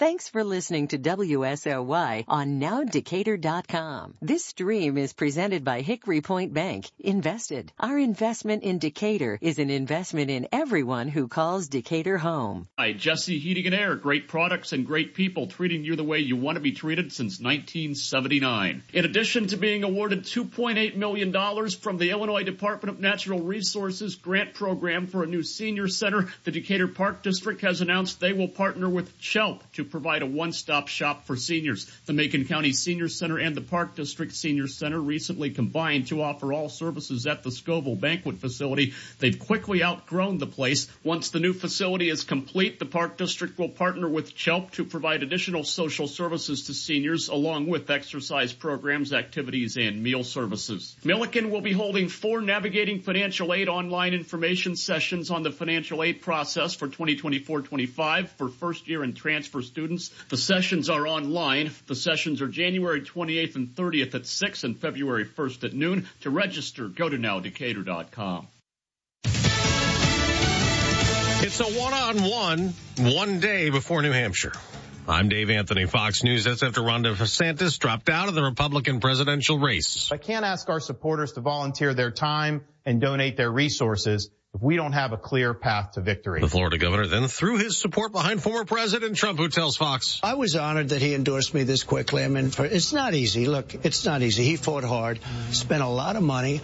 Thanks for listening to WSOY on NowDecatur.com. This stream is presented by Hickory Point Bank. Invested. Our investment in Decatur is an investment in everyone who calls Decatur home. Hi, Jesse Heating and Air. Great products and great people treating you the way you want to be treated since 1979. In addition to being awarded $2.8 million from the Illinois Department of Natural Resources grant program for a new senior center, the Decatur Park District has announced they will partner with CHELP to provide a one-stop shop for seniors. The Macon County Senior Center and the Park District Senior Center recently combined to offer all services at the Scovill Banquet Facility. They've quickly outgrown the place. Once the new facility is complete, the Park District will partner with CHELP to provide additional social services to seniors along with exercise programs, activities, and meal services. Millikin will be holding four Navigating Financial Aid online information sessions on the financial aid process for 2024-25 for first year and transfer students students. The sessions are online. The sessions are January 28th and 30th at 6 and February 1st at noon. To register, go to nowdecatur.com. It's a one-on-one, one day before New Hampshire. I'm Dave Anthony, Fox News. That's after Ron DeSantis dropped out of the Republican presidential race. I can't ask our supporters to volunteer their time and donate their resources if we don't have a clear path to victory. The Florida governor then threw his support behind former President Trump, who tells Fox. I was honored that he endorsed me this quickly. I mean, it's not easy. Look, it's not easy. He fought hard, spent a lot of money.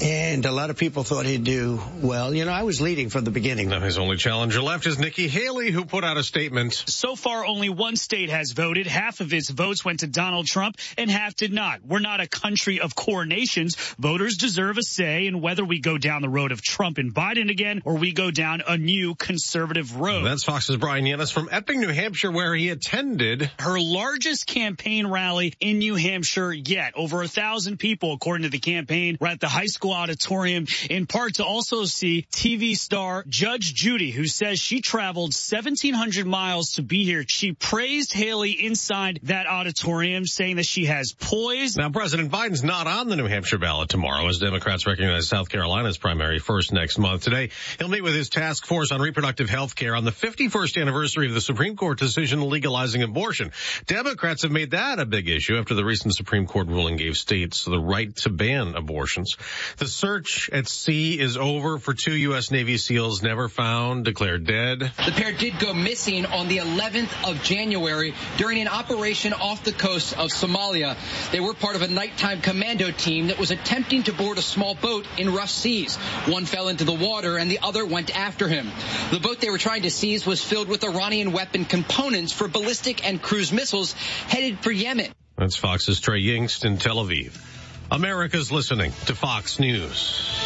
And a lot of people thought he'd do well. You know, I was leading from the beginning. Now his only challenger left is Nikki Haley, who put out a statement. So far, only one state has voted. Half of its votes went to Donald Trump and half did not. We're not a country of coronations. Voters deserve a say in whether we go down the road of Trump and Biden again or we go down a new conservative road. That's Fox's Bryan Llenas from Epping, New Hampshire, where he attended her largest campaign rally in New Hampshire yet. Over a thousand people, according to the campaign, were at the high school auditorium in part to also see TV star Judge Judy, who says she traveled 1700 miles to be here. She praised Haley inside that auditorium, saying that she has poise. Now, President Biden's not on the New Hampshire ballot tomorrow as Democrats recognize South Carolina's primary first next month. Today, he'll meet with his task force on reproductive health care on the 51st anniversary of the Supreme Court decision legalizing abortion. Democrats have made that a big issue after the recent Supreme Court ruling gave states the right to ban abortions. The search at sea is over for two U.S. Navy SEALs never found, declared dead. The pair did go missing on the 11th of January during an operation off the coast of Somalia. They were part of a nighttime commando team that was attempting to board a small boat in rough seas. One fell into the water and the other went after him. The boat they were trying to seize was filled with Iranian weapon components for ballistic and cruise missiles headed for Yemen. That's Fox's Trey Yingst in Tel Aviv. America's listening to Fox News.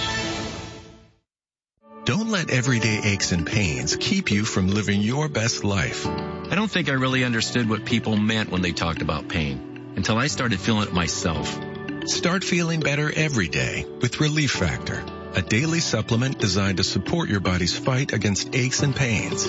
Don't let everyday aches and pains keep you from living your best life. I don't think I really understood what people meant when they talked about pain until I started feeling it myself. Start feeling better every day with Relief Factor, a daily supplement designed to support your body's fight against aches and pains.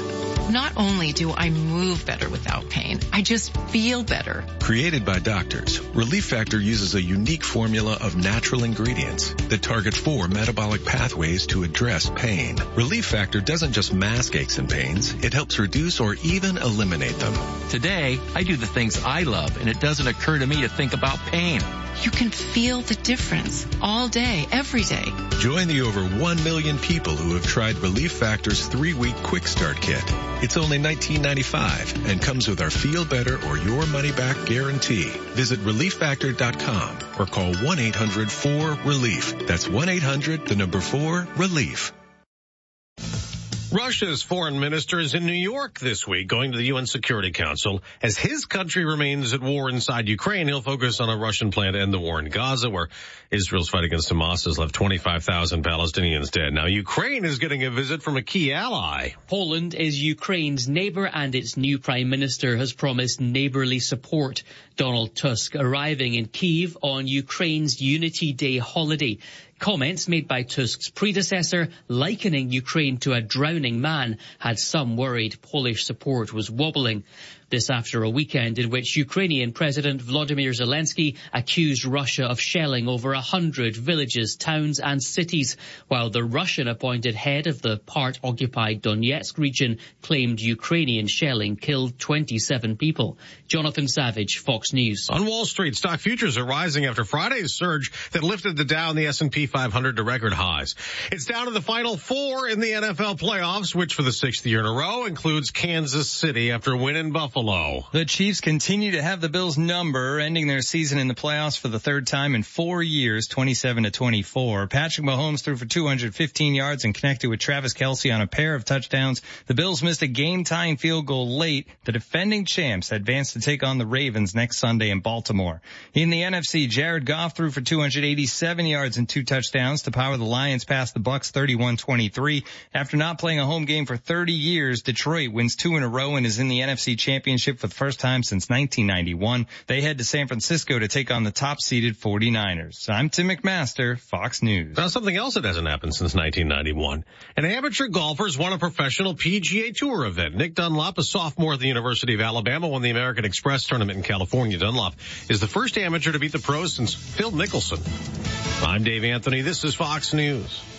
Not only do I move better without pain, I just feel better. Created by doctors, Relief Factor uses a unique formula of natural ingredients that target four metabolic pathways to address pain. Relief Factor doesn't just mask aches and pains, it helps reduce or even eliminate them. Today, I do the things I love and it doesn't occur to me to think about pain. You can feel the difference all day, every day. Join the over 1 million people who have tried Relief Factor's three-week quick start kit. It's only $19.95 and comes with our feel better or your money back guarantee. Visit relieffactor.com or call 1-800-4-RELIEF. That's 1-800 the number 4 relief. Russia's foreign minister is in New York this week going to the UN Security Council. As his country remains at war inside Ukraine, he'll focus on a Russian plan to end the war in Gaza where Israel's fight against Hamas has left 25,000 Palestinians dead. Now Ukraine is getting a visit from a key ally. Poland is Ukraine's neighbor and its new prime minister has promised neighborly support. Donald Tusk arriving in Kiev on Ukraine's Unity Day holiday. Comments made by Tusk's predecessor, likening Ukraine to a drowning man, had some worried Polish support was wobbling. This after a weekend in which Ukrainian President Vladimir Zelensky accused Russia of shelling over a hundred villages, towns and cities, while the Russian appointed head of the part-occupied Donetsk region claimed Ukrainian shelling killed 27 people. Jonathan Savage, Fox News. On Wall Street, stock futures are rising after Friday's surge that lifted the Dow and the S&P 500 to record highs. It's down to the final four in the NFL playoffs, which for the sixth year in a row includes Kansas City after a win in Buffalo. Buffalo. The Chiefs continue to have the Bills number, ending their season in the playoffs for the third time in four years, 27 to 24. Patrick Mahomes threw for 215 yards and connected with Travis Kelce on a pair of touchdowns. The Bills missed a game-tying field goal late. The defending champs advanced to take on the Ravens next Sunday in Baltimore. In the NFC, Jared Goff threw for 287 yards and two touchdowns to power the Lions past the Bucks 31-23. After not playing a home game for 30 years, Detroit wins two in a row and is in the NFC Championship championship for the first time since 1991. They head to San Francisco to take on the top seeded 49ers. I'm Tim McMaster, Fox News. Now something else that hasn't happened since 1991. An amateur golfer's won a professional PGA Tour event. Nick Dunlap, a sophomore at the University of Alabama, won the American Express tournament in California. Dunlap is the first amateur to beat the pros since Phil Mickelson. I'm Dave Anthony. This is Fox News.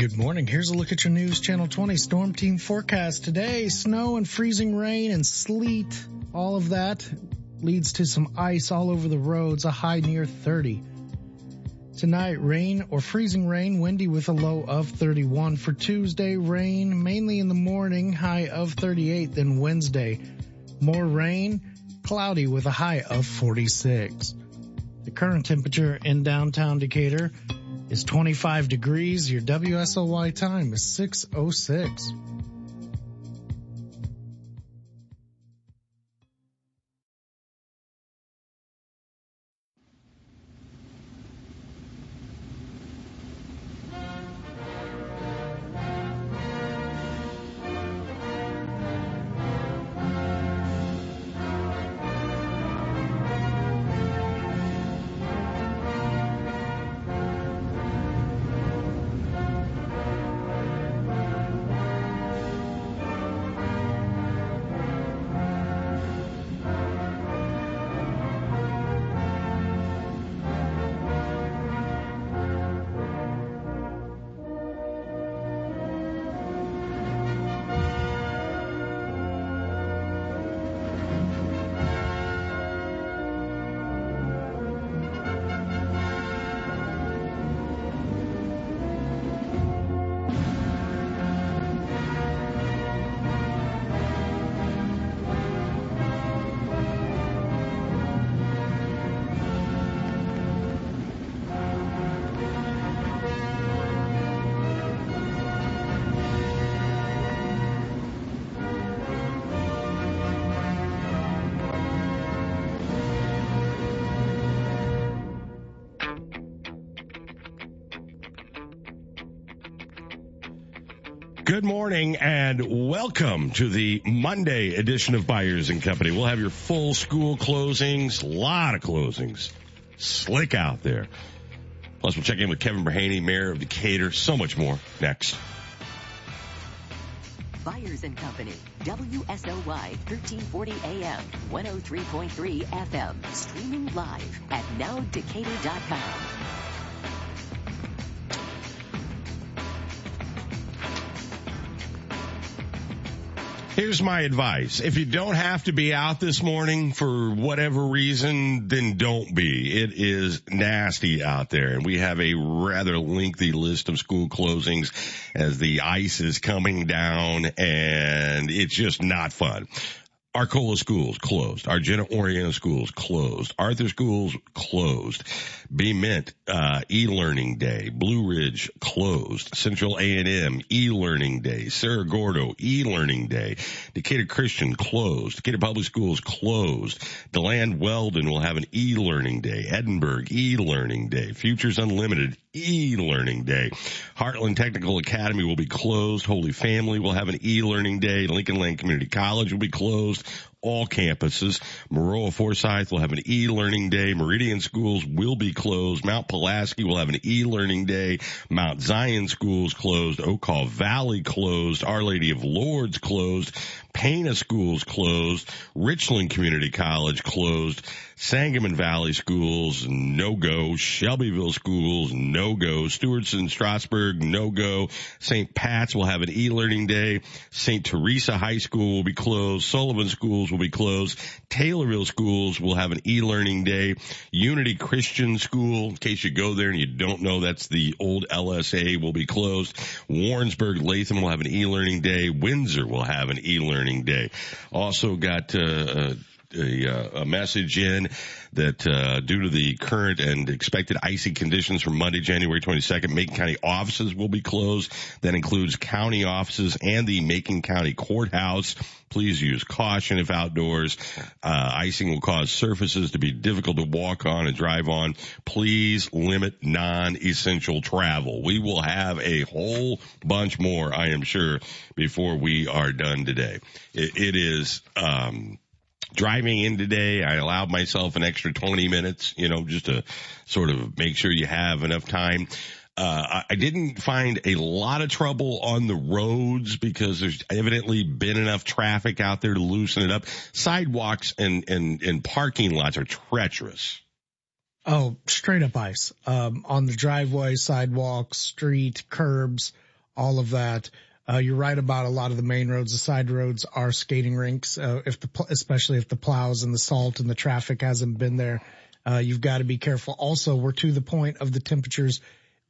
Good morning. Here's a look at your news channel 20 storm team forecast today. Snow and freezing rain and sleet. All of that leads to some ice all over the roads, a high near 30. Tonight, rain or freezing rain, windy with a low of 31. For Tuesday, rain mainly in the morning, high of 38. Then Wednesday, more rain, cloudy with a high of 46. The current temperature in downtown Decatur is 25 degrees. Your WSOY time is 606. Good morning and welcome to the Monday edition of Byers and Company. We'll have your full school closings, a lot of closings, slick out there. Plus we'll check in with Kevin Brahany, Mayor of Decatur, so much more next. Byers and Company, WSOY 1340 AM, 103.3 FM, streaming live at nowdecatur.com. Here's my advice. If you don't have to be out this morning for whatever reason, then don't be. It is nasty out there and we have a rather lengthy list of school closings as the ice is coming down and it's just not fun. Arcola schools closed. Argenta Oreana schools closed. Arthur schools closed. Bement uh, e-learning day. Blue Ridge closed. Central A&M e-learning day. Cerro Gordo e-learning day. Decatur Christian closed. Decatur Public Schools closed. Deland Weldon will have an e-learning day. Edinburg e-learning day. Futures Unlimited e-learning day. Heartland Technical Academy will be closed. Holy Family will have an e-learning day. Lincoln Land Community College will be closed all campuses. Maroa Forsyth will have an e-learning day. Meridian schools will be closed. Mount Pulaski will have an e-learning day. Mount Zion schools closed. Okaw Valley closed. Our Lady of Lourdes closed. Pana schools closed. Richland Community College closed. Sangamon Valley schools, no go. Shelbyville schools, no go. Stewardson, Strasburg, no go. St. Pat's will have an e-learning day. St. Teresa High School will be closed. Sullivan schools will be closed. Taylorville schools will have an e-learning day. Unity Christian School, in case you go there and you don't know, that's the old LSA will be closed. Warrensburg Latham will have an e-learning day. Windsor will have an e-learning day. Also got, uh, uh a, uh, a message in that uh, due to the current and expected icy conditions from Monday, January 22nd, Macon County offices will be closed. That includes county offices and the Macon County Courthouse. Please use caution if outdoors. Uh, icing will cause surfaces to be difficult to walk on and drive on. Please limit non-essential travel. We will have a whole bunch more, I am sure, before we are done today. it, it is, um, driving in today, I allowed myself an extra 20 minutes, you know, just to sort of make sure you have enough time. Uh, I didn't find a lot of trouble on the roads because there's evidently been enough traffic out there to loosen it up. Sidewalks and, and, and parking lots are treacherous. Oh, straight up ice. Um, on the driveway, sidewalks, street, curbs, all of that. Uh, you're right about a lot of the main roads. The side roads are skating rinks. Uh, if the, especially if the plows and the salt and the traffic hasn't been there, uh, you've got to be careful. Also, we're to the point of the temperatures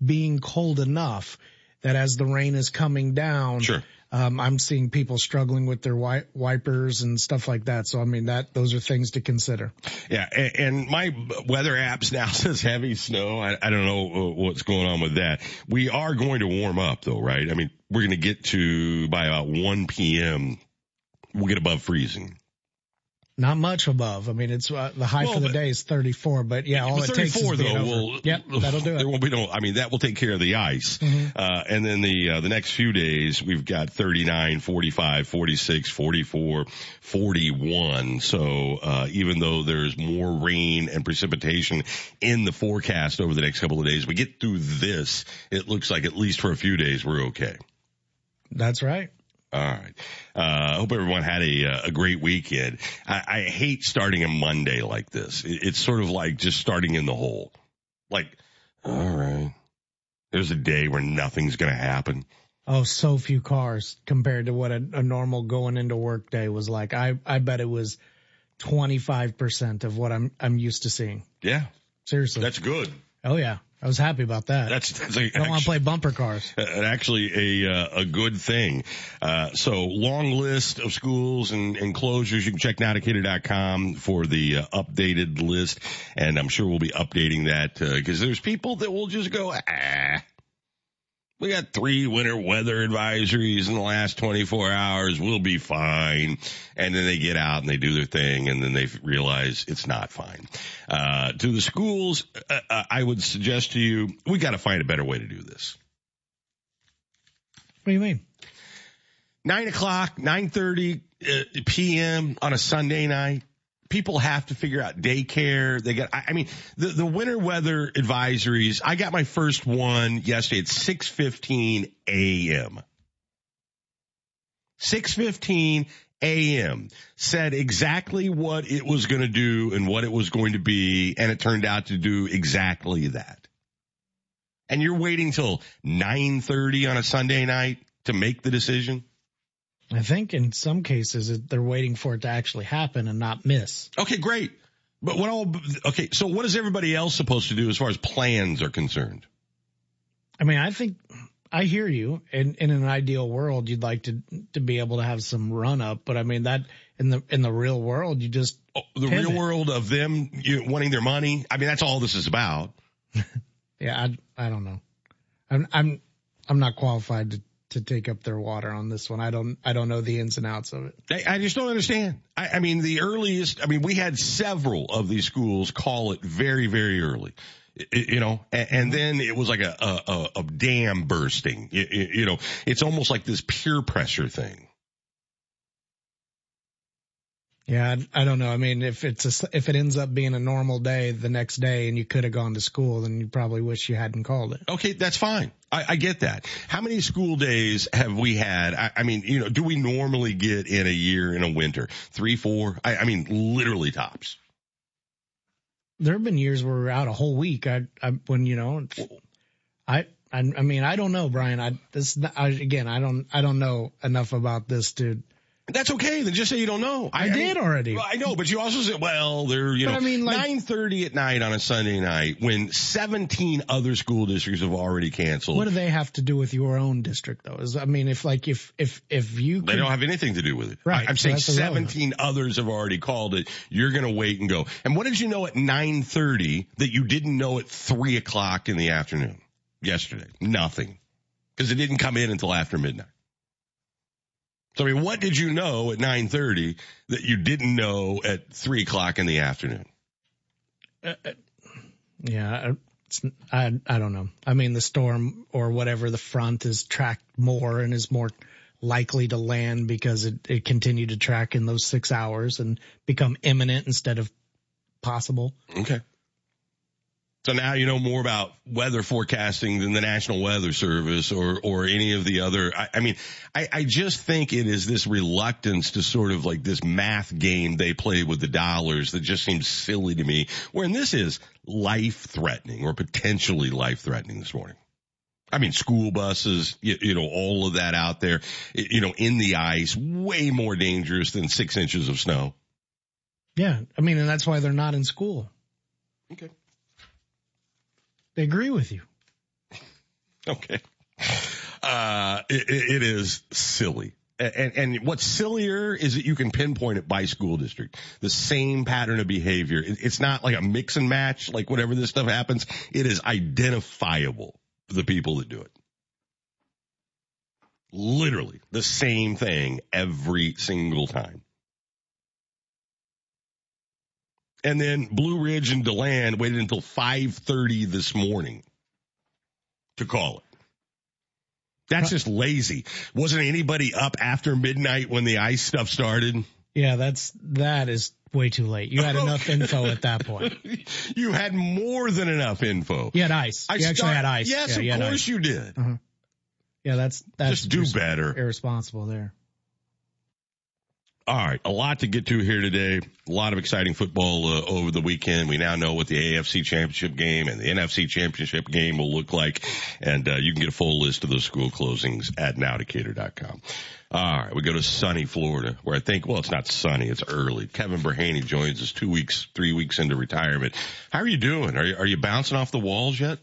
being cold enough that as the rain is coming down, sure. Um, I'm seeing people struggling with their wi- wipers and stuff like that. So I mean that those are things to consider. Yeah, and, and my weather apps now says heavy snow. I, I don't know uh, what's going on with that. We are going to warm up though, right? I mean, we're going to get to by about 1 p.m. We'll get above freezing. Not much above. I mean, it's uh, the high well, for the day is 34, but yeah, all but it takes is though. Will, yep, that'll do it. There won't be no. I mean, that will take care of the ice. Mm-hmm. Uh, and then the uh, the next few days, we've got 39, 45, 46, 44, 41. So uh, even though there's more rain and precipitation in the forecast over the next couple of days, we get through this. It looks like at least for a few days we're okay. That's right. All right. Uh, I hope everyone had a, uh, a great weekend. I, I hate starting a Monday like this. It's sort of like just starting in the hole. Like, all right. There's a day where nothing's going to happen. Oh, so few cars compared to what a, a normal going into work day was like. I, I bet it was 25% of what I'm, I'm used to seeing. Yeah. Seriously. That's good. Oh yeah. I was happy about that. That's, that's a, don't want to play bumper cars. Actually, a uh, a good thing. Uh, so long list of schools and, and closures. You can check nowdecatur.com for the uh, updated list, and I'm sure we'll be updating that because uh, there's people that will just go ah. We got three winter weather advisories in the last 24 hours. We'll be fine. And then they get out and they do their thing and then they realize it's not fine. Uh, to the schools, uh, uh I would suggest to you, we got to find a better way to do this. What do you mean? Nine o'clock, 9.30 uh, p.m. on a Sunday night people have to figure out daycare. They got, I mean, the, the winter weather advisories, I got my first one yesterday at 6.15 a.m. 6.15 a.m. said exactly what it was going to do and what it was going to be. And it turned out to do exactly that. And you're waiting till 9.30 on a Sunday night to make the decision? I think in some cases they're waiting for it to actually happen and not miss. Okay, great. But what all, okay, so what is everybody else supposed to do as far as plans are concerned? I mean, I think I hear you. In in an ideal world, you'd like to to be able to have some run up, but I mean that in the in the real world, you just oh, the pivot. real world of them you wanting their money. I mean, that's all this is about. yeah, I I don't know. I'm I'm I'm not qualified to to take up their water on this one. I don't, I don't know the ins and outs of it. I, I just don't understand. I, I, mean, the earliest, I mean, we had several of these schools call it very, very early you know, and, and, then it was like a, a, a dam bursting. You know, it's almost like this peer pressure thing. Yeah, I, I don't know. I mean, if it's a, if it ends up being a normal day the next day and you could have gone to school, then you probably wish you hadn't called it. Okay, that's fine. I, I get that. How many school days have we had? I, I, mean, you know, do we normally get in a year in a winter? Three, four? I, I mean, literally tops there have been years where we're out a whole week. I, I when you know, I, I, I mean, I don't know, Brian. I this I, again, I don't, I don't know enough about this to that's okay. Then just say you don't know. I, I did I, already. Well, I know, but you also said, well, they're, you but know, I mean, like, 930 at night on a Sunday night when 17 other school districts have already canceled. What do they have to do with your own district though? Is, I mean, if like, if, if, if you. Could, they don't have anything to do with it. Right. I, am so saying 17 others have already called it. You're going to wait and go. And what did you know at 930 that you didn't know at three o'clock in the afternoon yesterday? Nothing. Cause it didn't come in until after midnight. So I mean, what did you know at 9:30 that you didn't know at three o'clock in the afternoon? Uh, uh yeah, I I don't know. I mean, the storm or whatever the front is tracked more and is more likely to land because it, it continued to track in those six hours and become imminent instead of possible. Okay. So now you know more about weather forecasting than the National Weather Service or, or any of the other. I, I mean, I, I just think it is this reluctance to sort of like this math game they play with the dollars that just seems silly to me. When this is life threatening or potentially life threatening this morning. I mean, school buses, you, you, know, all of that out there, you know, in the ice, way more dangerous than six inches of snow. Yeah. I mean, and that's why they're not in school. Okay. Agree with you. Okay. Uh, it, it is silly. And, and what's sillier is that you can pinpoint it by school district. The same pattern of behavior. It's not like a mix and match, like whatever this stuff happens. It is identifiable, the people that do it. Literally the same thing every single time. And then Blue Ridge and DeLand waited until 5:30 this morning to call it. That's just lazy. Wasn't anybody up after midnight when the ice stuff started? Yeah, that's that is way too late. You had enough info at that point. you had more than enough info. You had ice. I you start, actually had ice. Yes, yeah, of course ice. you did. Uh-huh. Yeah, that's that's just do better. Irresponsible there. All right, a lot to get to here today. A lot of exciting football uh, over the weekend. We now know what the AFC Championship game and the NFC Championship game will look like, and uh, you can get a full list of those school closings at nowdecatur.com. All right, we go to sunny Florida, where I think, well, it's not sunny, it's early. Kevin Burhaney joins us two weeks, three weeks into retirement. How are you doing? Are you, are you bouncing off the walls yet?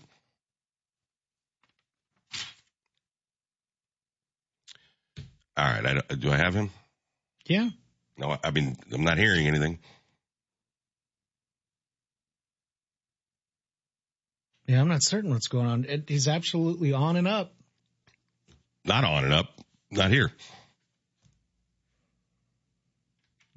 All right, I, do I have him? Yeah. No, I mean, I'm not hearing anything. Yeah, I'm not certain what's going on. It, he's absolutely on and up. Not on and up. Not here.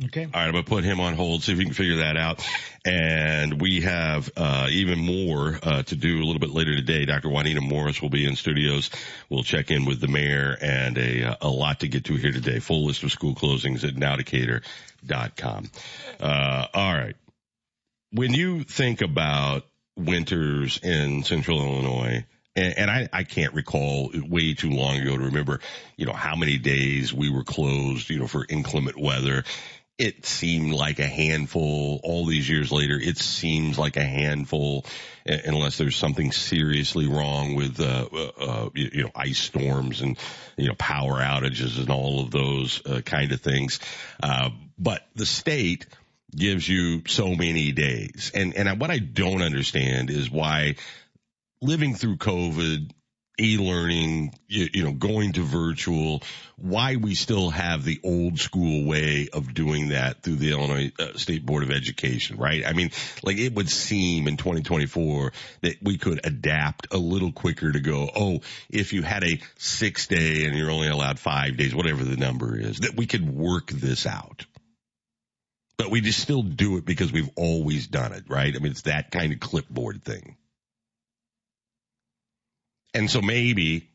Okay. All right, I'm gonna put him on hold, see if we can figure that out. And we have uh, even more uh, to do a little bit later today. Dr. Juanita Morris will be in studios. We'll check in with the mayor and a a lot to get to here today. Full list of school closings at nowdecatur.com. Uh, all right. When you think about winters in central Illinois, and, and I, I can't recall way too long ago to remember, you know, how many days we were closed, you know, for inclement weather it seemed like a handful all these years later. It seems like a handful unless there's something seriously wrong with, uh, uh, uh, you, know, ice storms and, you know, power outages and all of those uh, kind of things. Uh, but the state gives you so many days. And, and what I don't understand is why living through COVID e-learning, you, you, know, going to virtual, why we still have the old school way of doing that through the Illinois uh, State Board of Education, right? I mean, like it would seem in 2024 that we could adapt a little quicker to go, oh, if you had a six day and you're only allowed five days, whatever the number is, that we could work this out. But we just still do it because we've always done it, right? I mean, it's that kind of clipboard thing. And so maybe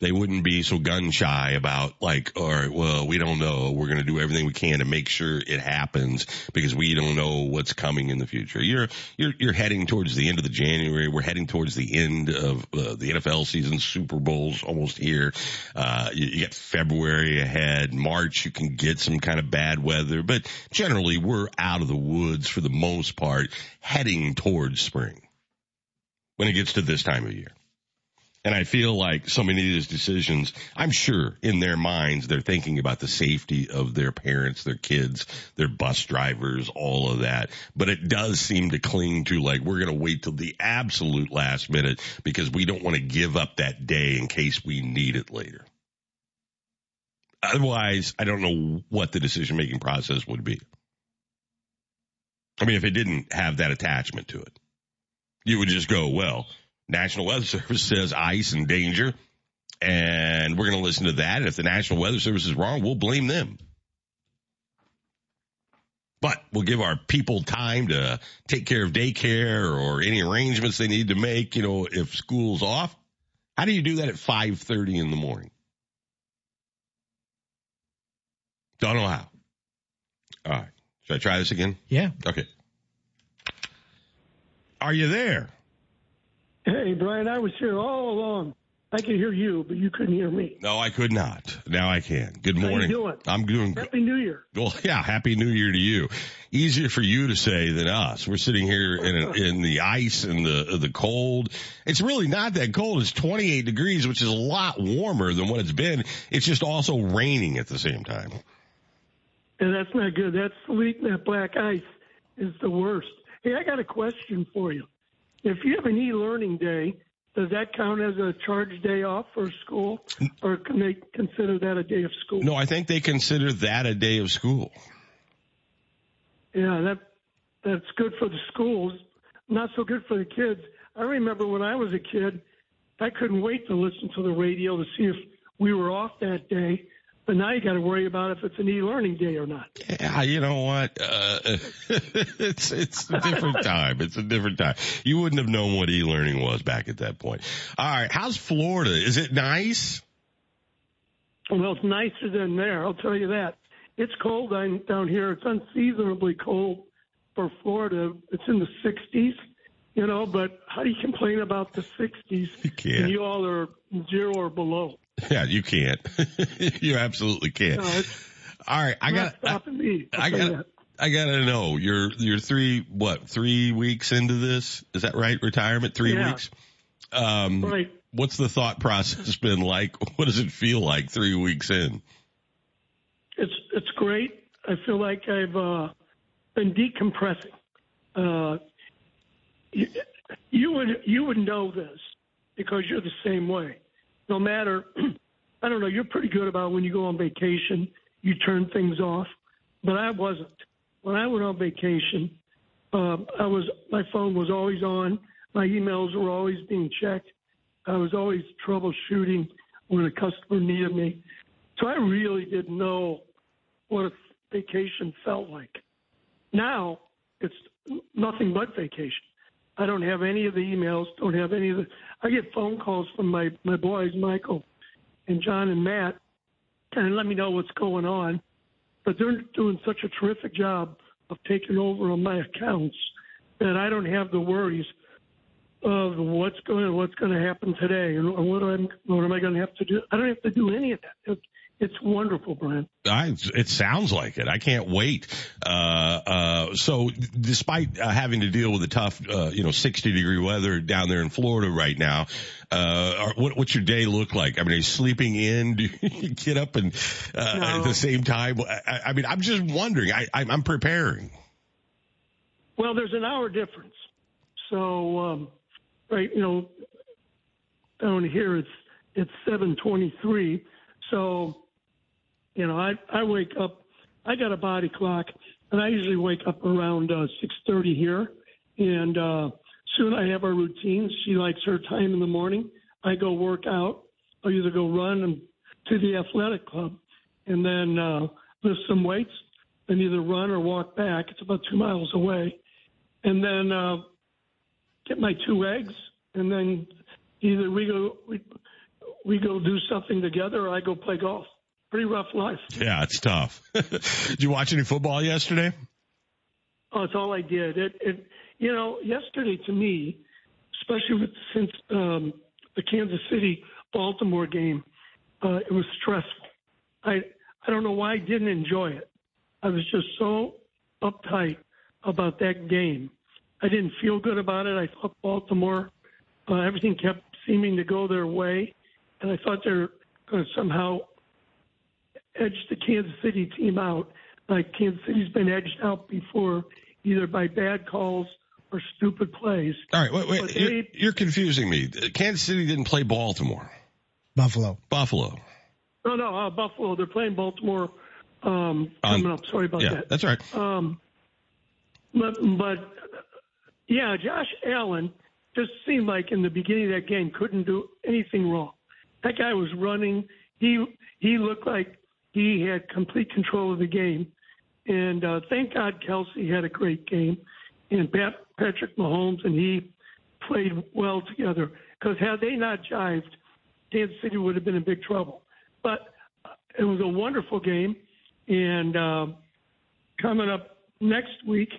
they wouldn't be so gun shy about like, all right, well, we don't know. We're going to do everything we can to make sure it happens because we don't know what's coming in the future. You're, you're, you're heading towards the end of the January. We're heading towards the end of uh, the NFL season. Super Bowl's almost here. Uh, you, you get February ahead. March, you can get some kind of bad weather, but generally we're out of the woods for the most part heading towards spring when it gets to this time of year. And I feel like so many of these decisions, I'm sure in their minds, they're thinking about the safety of their parents, their kids, their bus drivers, all of that. But it does seem to cling to like, we're going to wait till the absolute last minute because we don't want to give up that day in case we need it later. Otherwise, I don't know what the decision making process would be. I mean, if it didn't have that attachment to it, you would just go, well, National Weather Service says ice and danger, and we're going to listen to that. And if the National Weather Service is wrong, we'll blame them. But we'll give our people time to take care of daycare or any arrangements they need to make, you know, if school's off. How do you do that at 5:30 in the morning? Don't know how. All right. Should I try this again? Yeah. Okay. Are you there? Hey, Brian, I was here all along. I could hear you, but you couldn't hear me. No, I could not. Now I can. Good morning. How you doing? I'm doing Happy New Year. Well, yeah, Happy New Year to you. Easier for you to say than us. We're sitting here in in the ice and the the cold. It's really not that cold. It's 28 degrees, which is a lot warmer than what it's been. It's just also raining at the same time. And that's not good. That sleet and that black ice is the worst. Hey, I got a question for you. If you have an e-learning day, does that count as a charge day off for school, or can they consider that a day of school? No, I think they consider that a day of school. Yeah, that that's good for the schools, not so good for the kids. I remember when I was a kid, I couldn't wait to listen to the radio to see if we were off that day but now you got to worry about if it's an e-learning day or not. Yeah, you know what? Uh, it's it's a different time. It's a different time. You wouldn't have known what e-learning was back at that point. All right, how's Florida? Is it nice? Well, it's nicer than there. I'll tell you that. It's cold down here. It's unseasonably cold for Florida. It's in the 60s, you know. But how do you complain about the 60s? You can't. You all are zero or below. Yeah, you can't. you absolutely can't. No, All right, I got. stopping me. I'll I got. I gotta know. You're you're three what three weeks into this? Is that right? Retirement three Yeah. weeks. Um, Right. What's the thought process been like? What does it feel like three weeks in? It's it's great. I feel like I've uh, been decompressing. Uh, you, you would you would know this because you're the same way. No matter, I don't know. You're pretty good about when you go on vacation, you turn things off, but I wasn't. When I went on vacation, uh, I was my phone was always on. My emails were always being checked. I was always troubleshooting when a customer needed me. So I really didn't know what a vacation felt like. Now it's nothing but vacation. I don't have any of the emails, don't have any of the I get phone calls from my, my boys, Michael and John and Matt, and let me know what's going on. But they're doing such a terrific job of taking over on my accounts that I don't have the worries of what's going what's going to happen today and what am what am I going to have to do. I don't have to do any of that. It's wonderful, Brian. I, it sounds like it. I can't wait. Uh, uh, so despite uh, having to deal with the tough, uh, you know, 60 degree weather down there in Florida right now, uh, what, what's your day look like? I mean, are you sleeping in? Do you get up and, uh, No. at the same time? I, I mean, I'm just wondering. I, I'm I'm preparing. Well, there's an hour difference. So, um, right, you know, down here it's it's 7:23. So, you know, I I wake up. I got a body clock, and I usually wake up around uh, 6:30 here. And uh, soon I have our routines. She likes her time in the morning. I go work out. I either go run and to the athletic club, and then uh, lift some weights, and either run or walk back. It's about two miles away and then uh, get my two eggs, and then either we go we, we go do something together, or I go play golf. Pretty rough life. Yeah, it's tough. Did you watch any football yesterday? Oh, it's all I did. It, it you know, yesterday to me, especially with since um, the Kansas City Baltimore game, uh, it was stressful. I I don't know why I didn't enjoy it. I was just so uptight about that game. I didn't feel good about it. I thought Baltimore, uh, everything kept seeming to go their way, and I thought they were going to somehow edge the Kansas City team out. Like Kansas City's been edged out before, either by bad calls or stupid plays. All right, wait, wait. But You're, you're confusing me. Kansas City didn't play Baltimore. Buffalo. Buffalo. No, no, uh, Buffalo. They're playing Baltimore um, On- coming up. Sorry about yeah, that. that's all right. Um, but, but yeah, Josh Allen just seemed like in the beginning of that game couldn't do anything wrong. That guy was running. He he looked like he had complete control of the game, and uh, thank God Kelce had a great game, and Pat, Patrick Mahomes and he played well together. Because had they not jived, Kansas City would have been in big trouble. But uh, it was a wonderful game, and um, coming up next week,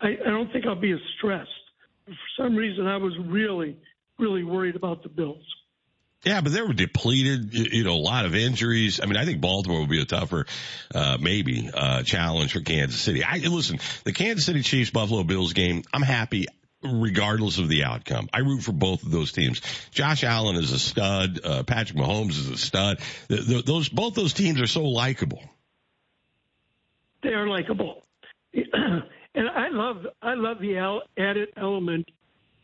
I, I don't think I'll be as stressed. For some reason, I was really, really worried about the Bills. Yeah, but they were depleted. You, know, a lot of injuries. I mean, I think Baltimore will be a tougher, uh, maybe, uh, challenge for Kansas City. I listen, the Kansas City Chiefs Buffalo Bills game. I'm happy. Regardless of the outcome, I root for both of those teams. Josh Allen is a stud. Uh, Patrick Mahomes is a stud. Th- th- those both those teams are so likable. They are likable, and I love I love the al- added element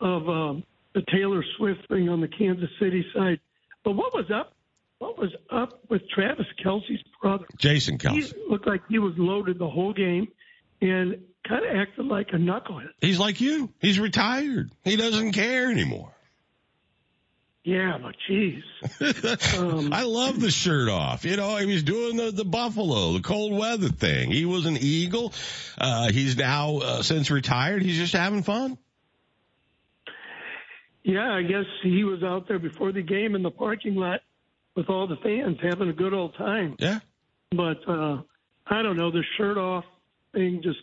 of um, the Taylor Swift thing on the Kansas City side. But what was up? What was up with Travis Kelce's brother? Jason Kelce. He looked like he was loaded the whole game, and kind of acted like a knucklehead. He's like you. He's retired. He doesn't care anymore. Yeah, but geez. Um, I love the shirt off. You know, he was doing the, the Buffalo, the cold weather thing. He was an Eagle. Uh, he's now, uh, since retired, he's just having fun. Yeah, I guess he was out there before the game in the parking lot with all the fans having a good old time. Yeah. But uh I don't know, the shirt off thing just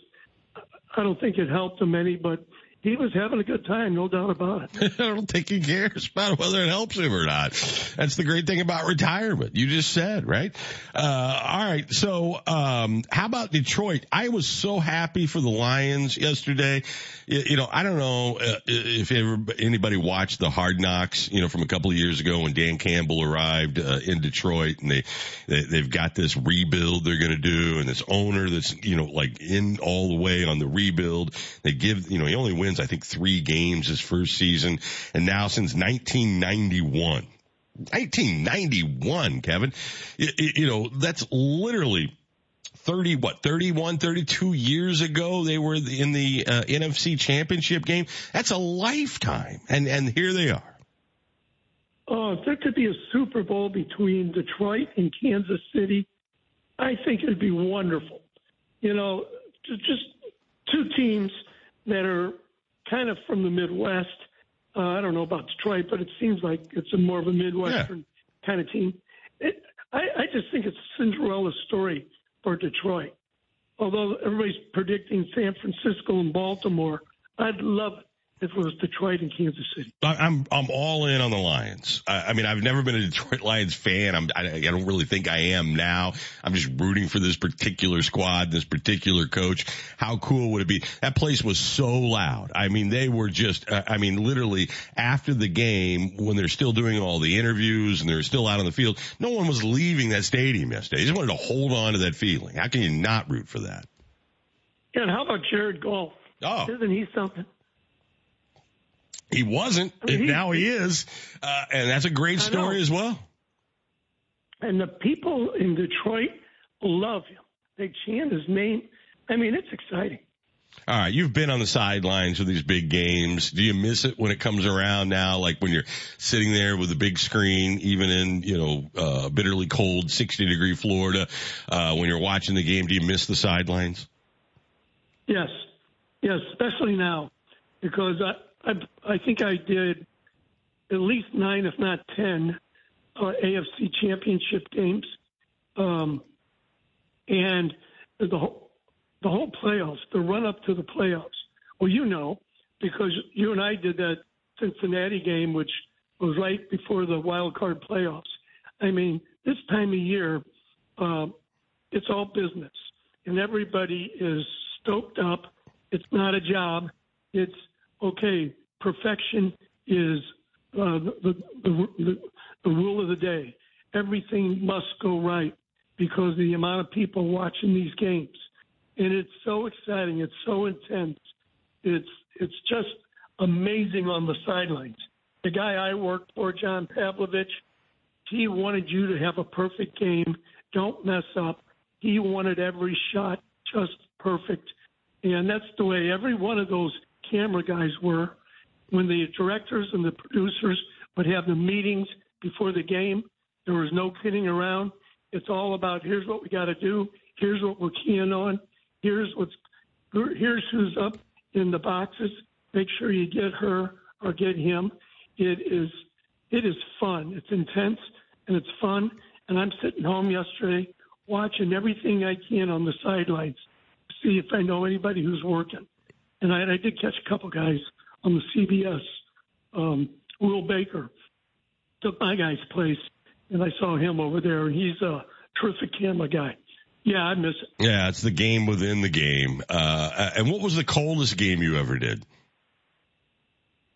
I don't think it helped him any, but he was having a good time, no doubt about it. I don't think he cares about whether it helps him or not. That's the great thing about retirement. You just said, right? Uh, all right. So, um, how about Detroit? I was so happy for the Lions yesterday. You, know, I don't know uh, if anybody watched the Hard Knocks, you know, from a couple of years ago when Dan Campbell arrived uh, in Detroit and they, they they've got this rebuild they're going to do and this owner that's you know like in all the way on the rebuild. They give you know he only wins I think three games his first season and now since 1991. 1991, Kevin. You, you know, that's literally 30, what, 31, 32 years ago, they were in the uh, NFC championship game. That's a lifetime. And, and here they are. Oh, if there could be a Super Bowl between Detroit and Kansas City, I think it'd be wonderful. You know, just two teams that are kind of from the Midwest. Uh, I don't know about Detroit, but it seems like it's a more of a Midwestern kind of team. It, I, I just think it's a Cinderella story for Detroit. Although everybody's predicting San Francisco and Baltimore, I'd love if it was Detroit and Kansas City. I'm I'm all in on the Lions. I, I mean, I've never been a Detroit Lions fan. I'm I, I don't really think I am now. I'm just rooting for this particular squad, this particular coach. How cool would it be? That place was so loud. I mean, they were just. Uh, I mean, literally after the game when they're still doing all the interviews and they're still out on the field, no one was leaving that stadium yesterday. They just wanted to hold on to that feeling. How can you not root for that? Yeah, and how about Jared Goff? Oh, isn't he something? He wasn't, and now he is, uh, and that's a great story as well. And the people in Detroit love him. They chant his name. I mean, it's exciting. All right, you've been on the sidelines of these big games. Do you miss it when it comes around now? Like when you're sitting there with a big screen, even in you know uh, bitterly cold 60 degree Florida, uh, when you're watching the game, do you miss the sidelines? Yes, yes, especially now because I I, I think I did at least nine, if not ten, uh, AFC Championship games, um, and the whole the whole playoffs, the run up to the playoffs. Well, you know, because you and I did that Cincinnati game, which was right before the wild card playoffs. I mean, this time of year, um, it's all business, and everybody is stoked up. It's not a job. It's okay. Perfection is uh, the, the, the, the rule of the day. Everything must go right because of the amount of people watching these games and it's so exciting. It's so intense. It's it's just amazing on the sidelines. The guy I worked for, John Pavlovich, he wanted you to have a perfect game. Don't mess up. He wanted every shot just perfect. And that's the way every one of those camera guys were. When the directors and the producers would have the meetings before the game, there was no kidding around. It's all about here's what we got to do, here's what we're keying on, here's what's here's who's up in the boxes. Make sure you get her or get him. It is it is fun. It's intense and it's fun. And I'm sitting home yesterday watching everything I can on the sidelines, to see if I know anybody who's working. And I, I did catch a couple guys on the CBS. Um, Will Baker took my guy's place, and I saw him over there, and he's a terrific camera guy. Yeah, I miss it. Yeah, it's the game within the game. Uh, and what was the coldest game you ever did?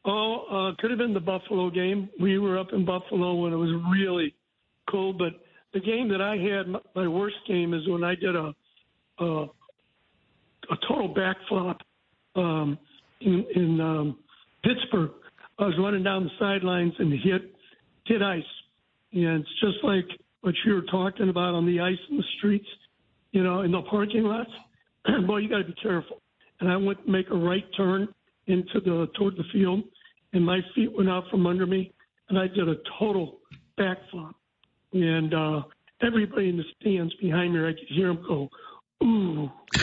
Oh, uh, could have been the Buffalo game. We were up in Buffalo when it was really cold, but the game that I had, my worst game is when I did a a, a total backflop um, in, in um, Pittsburgh. I was running down the sidelines and hit hit ice, and it's just like what you were talking about on the ice in the streets you know, in the parking lots, boy, you got to be careful. And I went to make a right turn into the toward the field, and my feet went out from under me, and I did a total backflip. And uh, everybody in the stands behind me, I could hear them go, Ooh.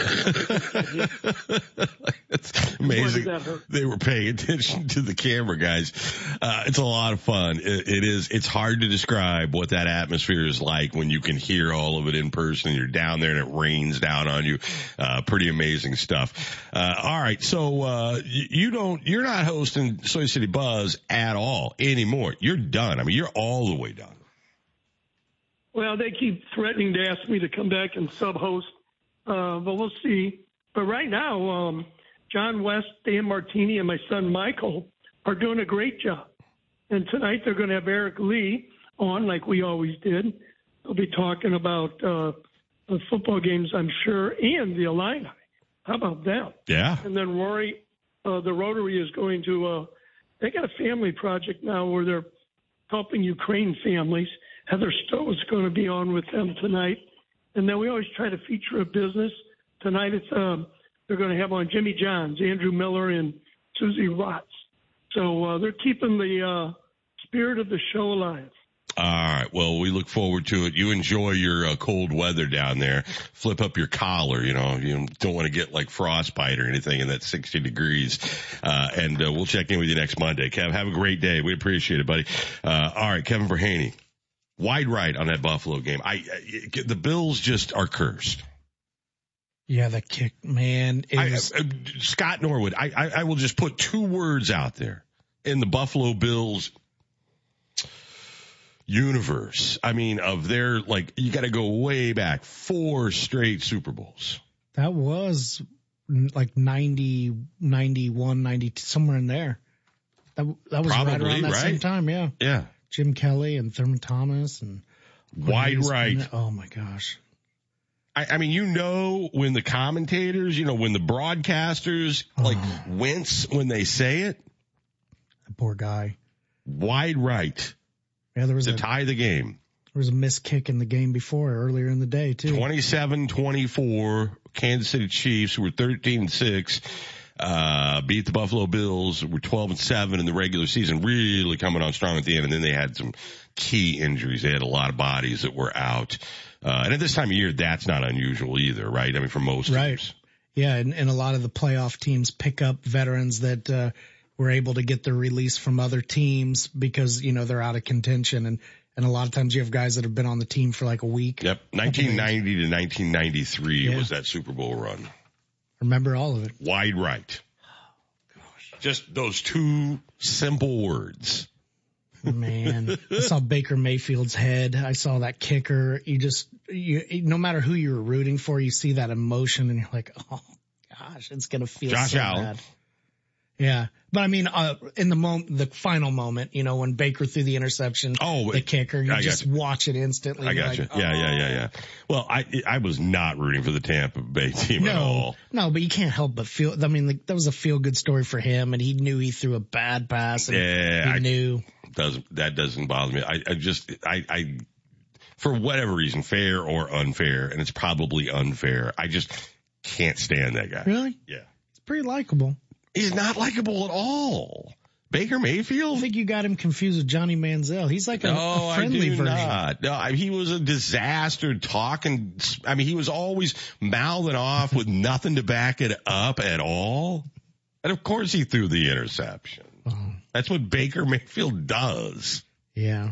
it's amazing. They were paying attention to the camera, guys. Uh, it's a lot of fun. It, it is, it's hard to describe what that atmosphere is like when you can hear all of it in person. And you're down there and it rains down on you. Uh, pretty amazing stuff. Uh, all right. So, uh, you don't, you're not hosting Soy City Buzz at all anymore. You're done. I mean, you're all the way done. Well, they keep threatening to ask me to come back and sub host uh, but we'll see. But right now, um, John West, Dan Martini, and my son Michael are doing a great job. And tonight they're going to have Eric Lee on, like we always did. They'll be talking about uh, the football games, I'm sure, and the Illini. How about that? Yeah. And then Rory, uh, the Rotary is going to. Uh, they got a family project now where they're helping Ukraine families. Heather Stowe is going to be on with them tonight. And then we always try to feature a business. Tonight it's um, they're going to have on Jimmy Johns, Andrew Miller, and Susie Watts. So uh, they're keeping the uh, spirit of the show alive. All right. Well, we look forward to it. You enjoy your uh, cold weather down there. Flip up your collar. You know, you don't want to get like frostbite or anything in that 60 degrees. Uh, and uh, we'll check in with you next Monday. Kev, have a great day. We appreciate it, buddy. Uh, all right, Kevin Verhaney wide right on that Buffalo game. I, I the Bills just are cursed. Yeah, the kick, man. Is... I, uh, Scott Norwood. I, I I will just put two words out there in the Buffalo Bills universe. I mean, of their like, you got to go way back, four straight Super Bowls. that was like 90, 91, 92, somewhere in there. That, that was right Probably, around that same time, yeah. Yeah, Jim Kelly and Thurman Thomas and wide right. Oh my gosh. I, I mean, you know, when the commentators, you know, when the broadcasters oh. like wince when they say it, That poor guy. wide right Yeah, there was to a, tie the game. there was a missed kick in the game before earlier in the day too. 27-24, Kansas City Chiefs, who were 13 and 6, uh, beat the Buffalo Bills, were 12 and 7 in the regular season, really coming on strong at the end. And then they had some key injuries. They had a lot of bodies that were out. Uh, and at this time of year, that's not unusual either, right? I mean, for most Right. teams. Yeah, and, and a lot of the playoff teams pick up veterans that uh, were able to get their release from other teams because you know they're out of contention, and and a lot of times you have guys that have been on the team for like a week. Yep. 1990 to 1993 Yeah. was that Super Bowl run. Remember all of it. Wide right. Just those two simple words. Man, I saw Baker Mayfield's head. I saw that kicker. You just, you, no matter who you're rooting for, you see that emotion and you're like, oh gosh, it's going to feel Josh so Allen. bad. Yeah. But I mean, uh, in the moment, the final moment, you know, when Baker threw the interception, Oh, the kicker, you I just you. watch it instantly. I got like, you. Yeah, yeah, yeah, yeah. Well, I I was not rooting for the Tampa Bay team at all. no, but you can't help but feel. I mean, like, that was a feel good story for him, and he knew he threw a bad pass. And Yeah, he I- knew. Doesn't that doesn't bother me? I, I just I I for whatever reason, fair or unfair, and it's probably unfair. I just can't stand that guy. Really, Yeah, it's pretty likable. He's not likable at all. Baker Mayfield. I think you got him confused with Johnny Manziel. He's like a, No, a I friendly do version. not. No, I, he was a disaster talking. I mean, he was always mouthing off with nothing to back it up at all. And of course he threw the interception. Oh. That's what Baker Mayfield does. Yeah.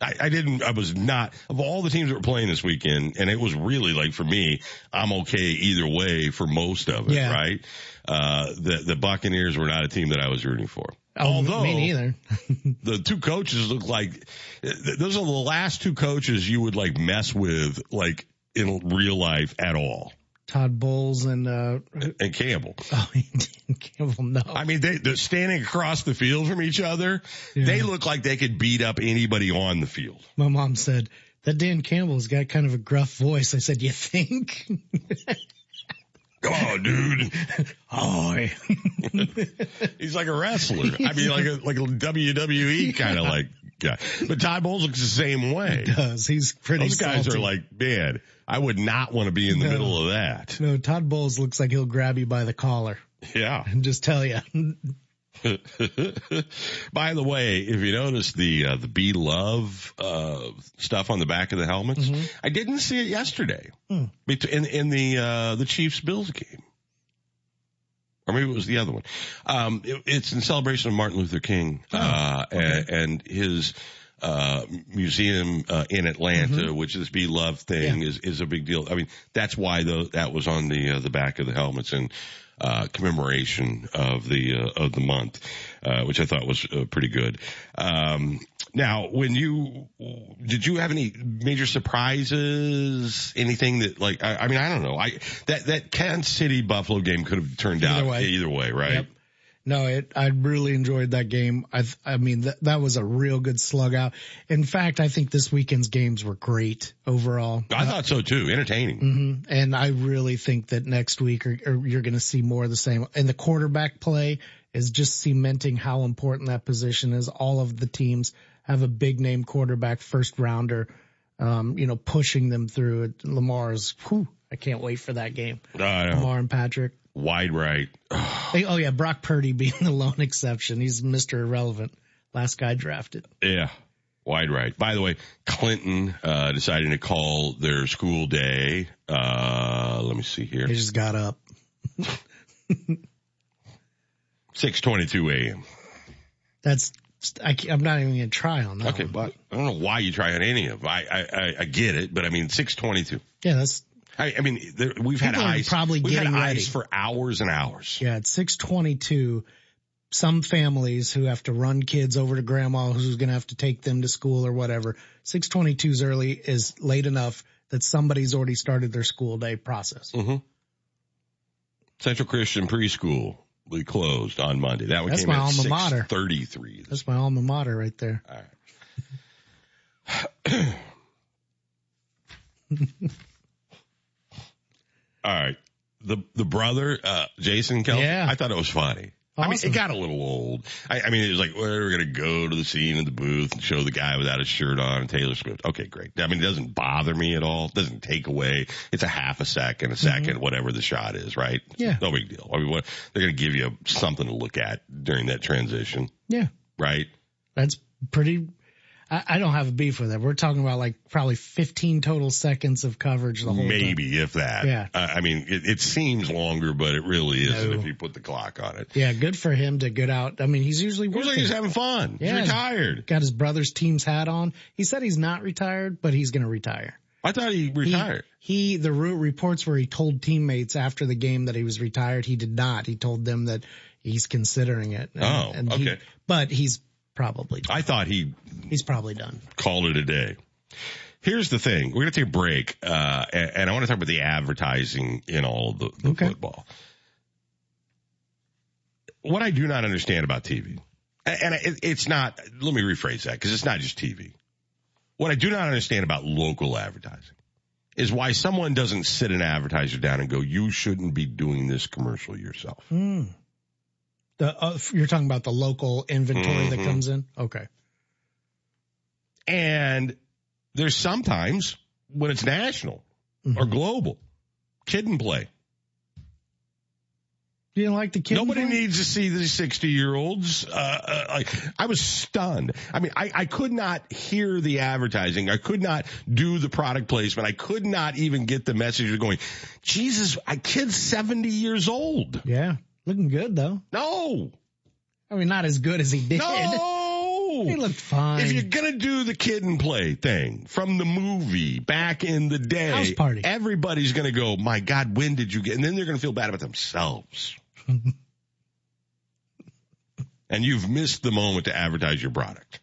I, I didn't, I was not, of all the teams that were playing this weekend, and it was really like for me, I'm okay either way for most of it, Yeah. right? Uh, the, the Buccaneers were not a team that I was rooting for. Oh, Although, me neither. the two coaches look like those are the last two coaches you would like mess with like in real life at all. Todd Bowles and uh, Dan Campbell. oh, he Campbell. No, I mean, they, they're standing across the field from each other. They look like they could beat up anybody on the field. my mom said that Dan Campbell's got kind of a gruff voice. I said, "You think?" Oh, dude. Hi. He's like a wrestler. I mean, like a, like a WWE kind of like guy. But Todd Bowles looks the same way. Does he's pretty? Those guys salty. are like, man, I would not want to be in the No. middle of that. No, Todd Bowles looks like he'll grab you by the collar Yeah. and just tell you. By the way, if you notice the uh, the Be Love uh, stuff on the back of the helmets, Mm-hmm. I didn't see it yesterday Hmm. In in the uh, the Chiefs Bills game, or maybe it was the other one. Um, it- it's in celebration of Martin Luther King Oh, uh, and, and his. Uh, museum, uh, in Atlanta, Mm-hmm. which this Be Love thing is, is a big deal. I mean, that's why the, that was on the, uh, the back of the helmets and, uh, commemoration of the, uh, of the month, uh, which I thought was uh, pretty good. Um, now, when you, did you have any major surprises? Anything that like, I, I mean, I don't know. I, that, that Kansas City Buffalo game could have turned Either out way. either way, right? Yep. No, it, I really enjoyed that game. I, I mean, that, that was a real good slug out. In fact, I think this weekend's games were great overall. I thought so too. Entertaining. hmm And I really think that next week or, or you're going to see more of the same. And the quarterback play is just cementing how important that position is. All of the teams have a big name quarterback, first rounder, um, you know, pushing them through it. Lamar's, whew, I can't wait for that game. I. Lamar and Patrick. Wide right. Oh yeah, Brock Purdy being the lone exception. He's Mr. Irrelevant. Last guy drafted. Yeah. Wide right. By the way, Clinton, uh, deciding to call their school day. Uh, let me see here. He just got up. 622 a.m. That's, I, am not even going to try on that. Okay. one. But I don't know why you try on any of them. I, I, I, I get it, but I mean, 622. Yeah, that's, I, I mean, there, we've had People ice. probably we've had getting ready. ice for hours and hours. Yeah, at 622, some families who have to run kids over to grandma who's going to have to take them to school or whatever. 622 is early is late enough that somebody's already started their school day process. Mm-hmm. Central Christian Preschool we closed on Monday. That one That's came my alma at mater. 633. That's my alma mater right there. All right. The the brother, uh, Jason Kelce, Yeah. I thought it was funny. I mean, it got a little old. I, I mean, it was like, well, we're going to go to the scene in the booth and show the guy without his shirt on and Taylor Swift. Okay, great. I mean, it doesn't bother me at all. It doesn't take away. It's a half a second, a 2nd whatever the shot is, right? Mm-hmm. Yeah. No big deal. I mean, what, they're going to give you something to look at during that transition, Yeah. right? That's pretty. I, I don't have a beef with it. We're talking about like probably 15 total seconds of coverage the whole time. Maybe if that. Yeah. Uh, I mean, it, it seems longer, but it really isn't No. if you put the clock on it. Yeah, good for him to get out. I mean, he's usually working. like he's having fun. Yeah. He's retired. Got his brother's team's hat on. He said he's not retired, but he's going to retire. I thought he retired. He, the ru- reports where he told teammates after the game that he was retired. He did not. He told them that he's considering it. And- Oh, and he- okay. but he's probably, I thought he he's probably done. called it a day. Here's the thing. We're going to take a break, uh, and, and I want to talk about the advertising in all the, the Okay. football. What I do not understand about TV, and and it, it's not, let me rephrase that because it's not just TV. What I do not understand about local advertising is why someone doesn't sit an advertiser down and go, you shouldn't be doing this commercial yourself. Hmm. The, uh, you're talking about the local inventory that Mhm. comes in? Okay. And there's sometimes when it's national or global, kid and play. You didn't like the kid? Nobody play? needs to see these 60 year olds. Uh, uh, I, I was stunned. I mean, I, I could not hear the advertising. I could not do the product placement. I could not even get the message of going, Jesus, a kid's 70 years old. Yeah. Looking good though. No, I mean, not as good as he did. no. He looked fine. If you're gonna do the kid and play thing from the movie back in the day, House party. everybody's gonna go, my God, when did you get? And then they're gonna feel bad about themselves. and you've missed the moment to advertise your product.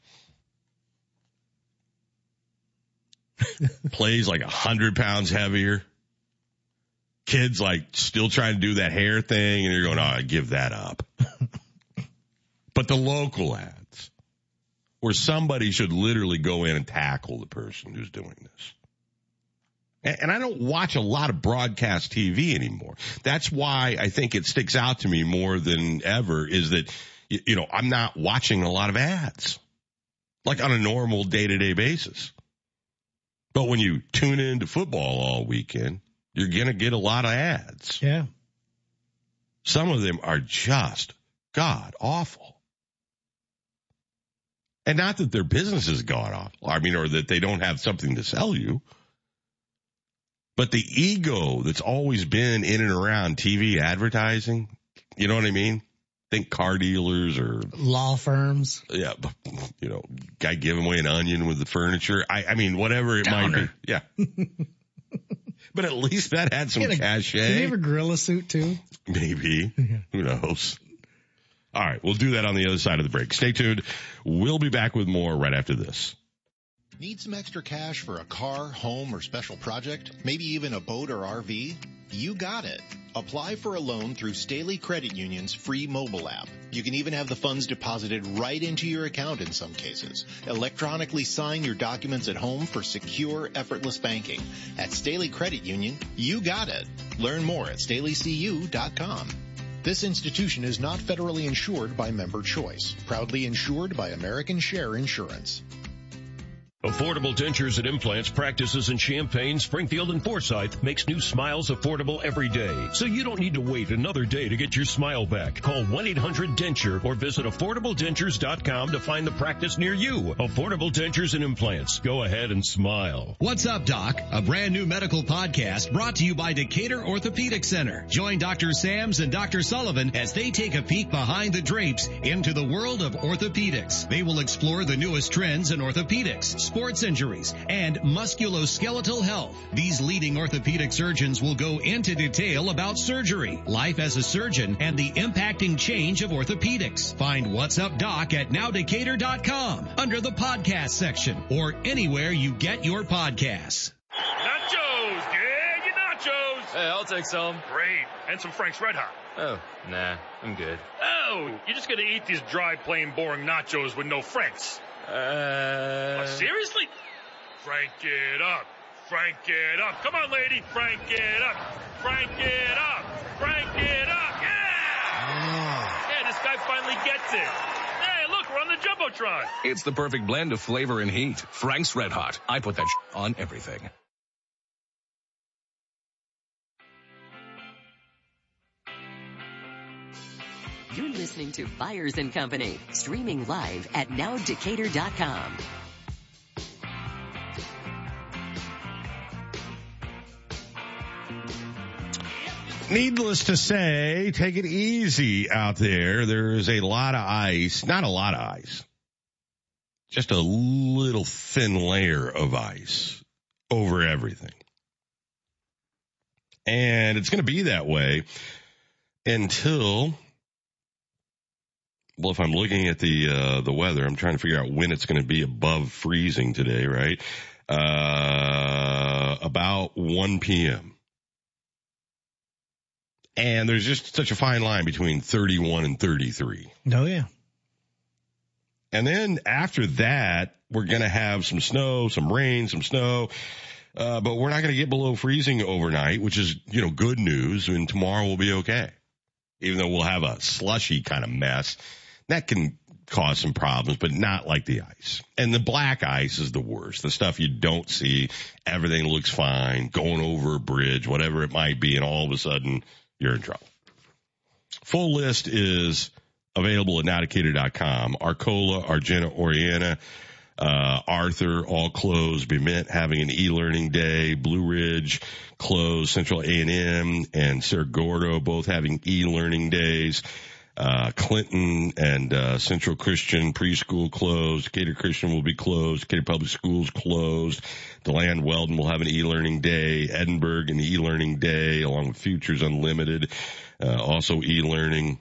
Plays like a hundred pounds heavier. Kids like still trying to do that hair thing and you're going, oh, I give that up. but the local ads where somebody should literally go in and tackle the person who's doing this. And, I don't watch a lot of broadcast TV anymore. That's why I think it sticks out to me more than ever is that, you know, I'm not watching a lot of ads like on a normal day to day basis. But when you tune into football all weekend, you're going to get a lot of ads. yeah. Some of them are just god awful. And not that their business has gone off. I mean, or that they don't have something to sell you. But the ego that's always been in and around TV advertising, you know what I mean? Think car dealers or, Law firms. yeah, you know, guy giving away an onion with the furniture. I, I mean, whatever it might be. Yeah. but at least that had some cachet. Did he have a gorilla suit too? Maybe. Who knows? All right. We'll do that on the other side of the break. Stay tuned. We'll be back with more right after this. Need some extra cash for a car, home, or special project? Maybe even a boat or RV? You got it. Apply for a loan through Staley Credit Union's free mobile app. You can even have the funds deposited right into your account in some cases. Electronically sign your documents at home for secure, effortless banking. At Staley Credit Union, you got it. Learn more at staleycu.com. This institution is not federally insured by Member Choice. Proudly insured by American Share Insurance. Affordable Dentures and Implants practices in Champaign, Springfield, and Forsyth makes new smiles affordable every day. So you don't need to wait another day to get your smile back. Call 1-800-DENTURE or visit AffordableDentures.com to find the practice near you. Affordable Dentures and Implants. Go ahead and smile. What's up, Doc? A brand new medical podcast brought to you by Decatur Orthopedic Center. Join Dr. Sams and Dr. Sullivan as they take a peek behind the drapes into the world of orthopedics. They will explore the newest trends in orthopedics, sports injuries, and musculoskeletal health. These leading orthopedic surgeons will go into detail about surgery, life as a surgeon, and the impacting change of orthopedics. Find What's Up Doc at nowdecatur.com under the podcast section or anywhere you get your podcasts. Nachos! Yeah, your nachos! Hey, I'll take some. Great. And some Frank's Red Hot. Oh, nah, I'm good. Oh, you're just gonna eat these dry, plain, boring nachos with no Franks. Uh. Oh, seriously? Frank it up. Frank it up. Come on, lady. Frank it up. Frank it up. Frank it up. Yeah! Yeah, this guy finally gets it. Hey, look, we're on the Jumbotron. It's the perfect blend of flavor and heat. Frank's Red Hot. I put that on everything. You're listening to Byers and Company, streaming live at nowdecatur.com. Needless to say, take it easy out there. There's a lot of ice, not a lot of ice, just a little thin layer of ice over everything. And it's going to be that way until, well, if I'm looking at the, uh, the weather, I'm trying to figure out when it's going to be above freezing today, right? Uh, about 1 p.m. And there's just such a fine line between 31 and 33. Oh yeah. And then after that, we're going to have some snow, some rain, some snow. Uh, but we're not going to get below freezing overnight, which is, you know, good news. And tomorrow will be okay. Even though we'll have a slushy kind of mess. That can cause some problems, but not like the ice. And the black ice is the worst. The stuff you don't see. Everything looks fine. Going over a bridge, whatever it might be. And all of a sudden you're in trouble. Full list is available at nowdecatur.com. Arcola, Argenta, Oreana, uh, Arthur, all closed. Bement having an e-learning day. Blue Ridge closed. Central A&M and Cerro Gordo both having e-learning days. Uh, Clinton and uh, Central Christian preschool closed. Decatur Christian will be closed. Decatur Public Schools closed. DeLand Weldon will have an e-learning day. Edinburg an e-learning day along with Futures Unlimited. Uh, also e-learning.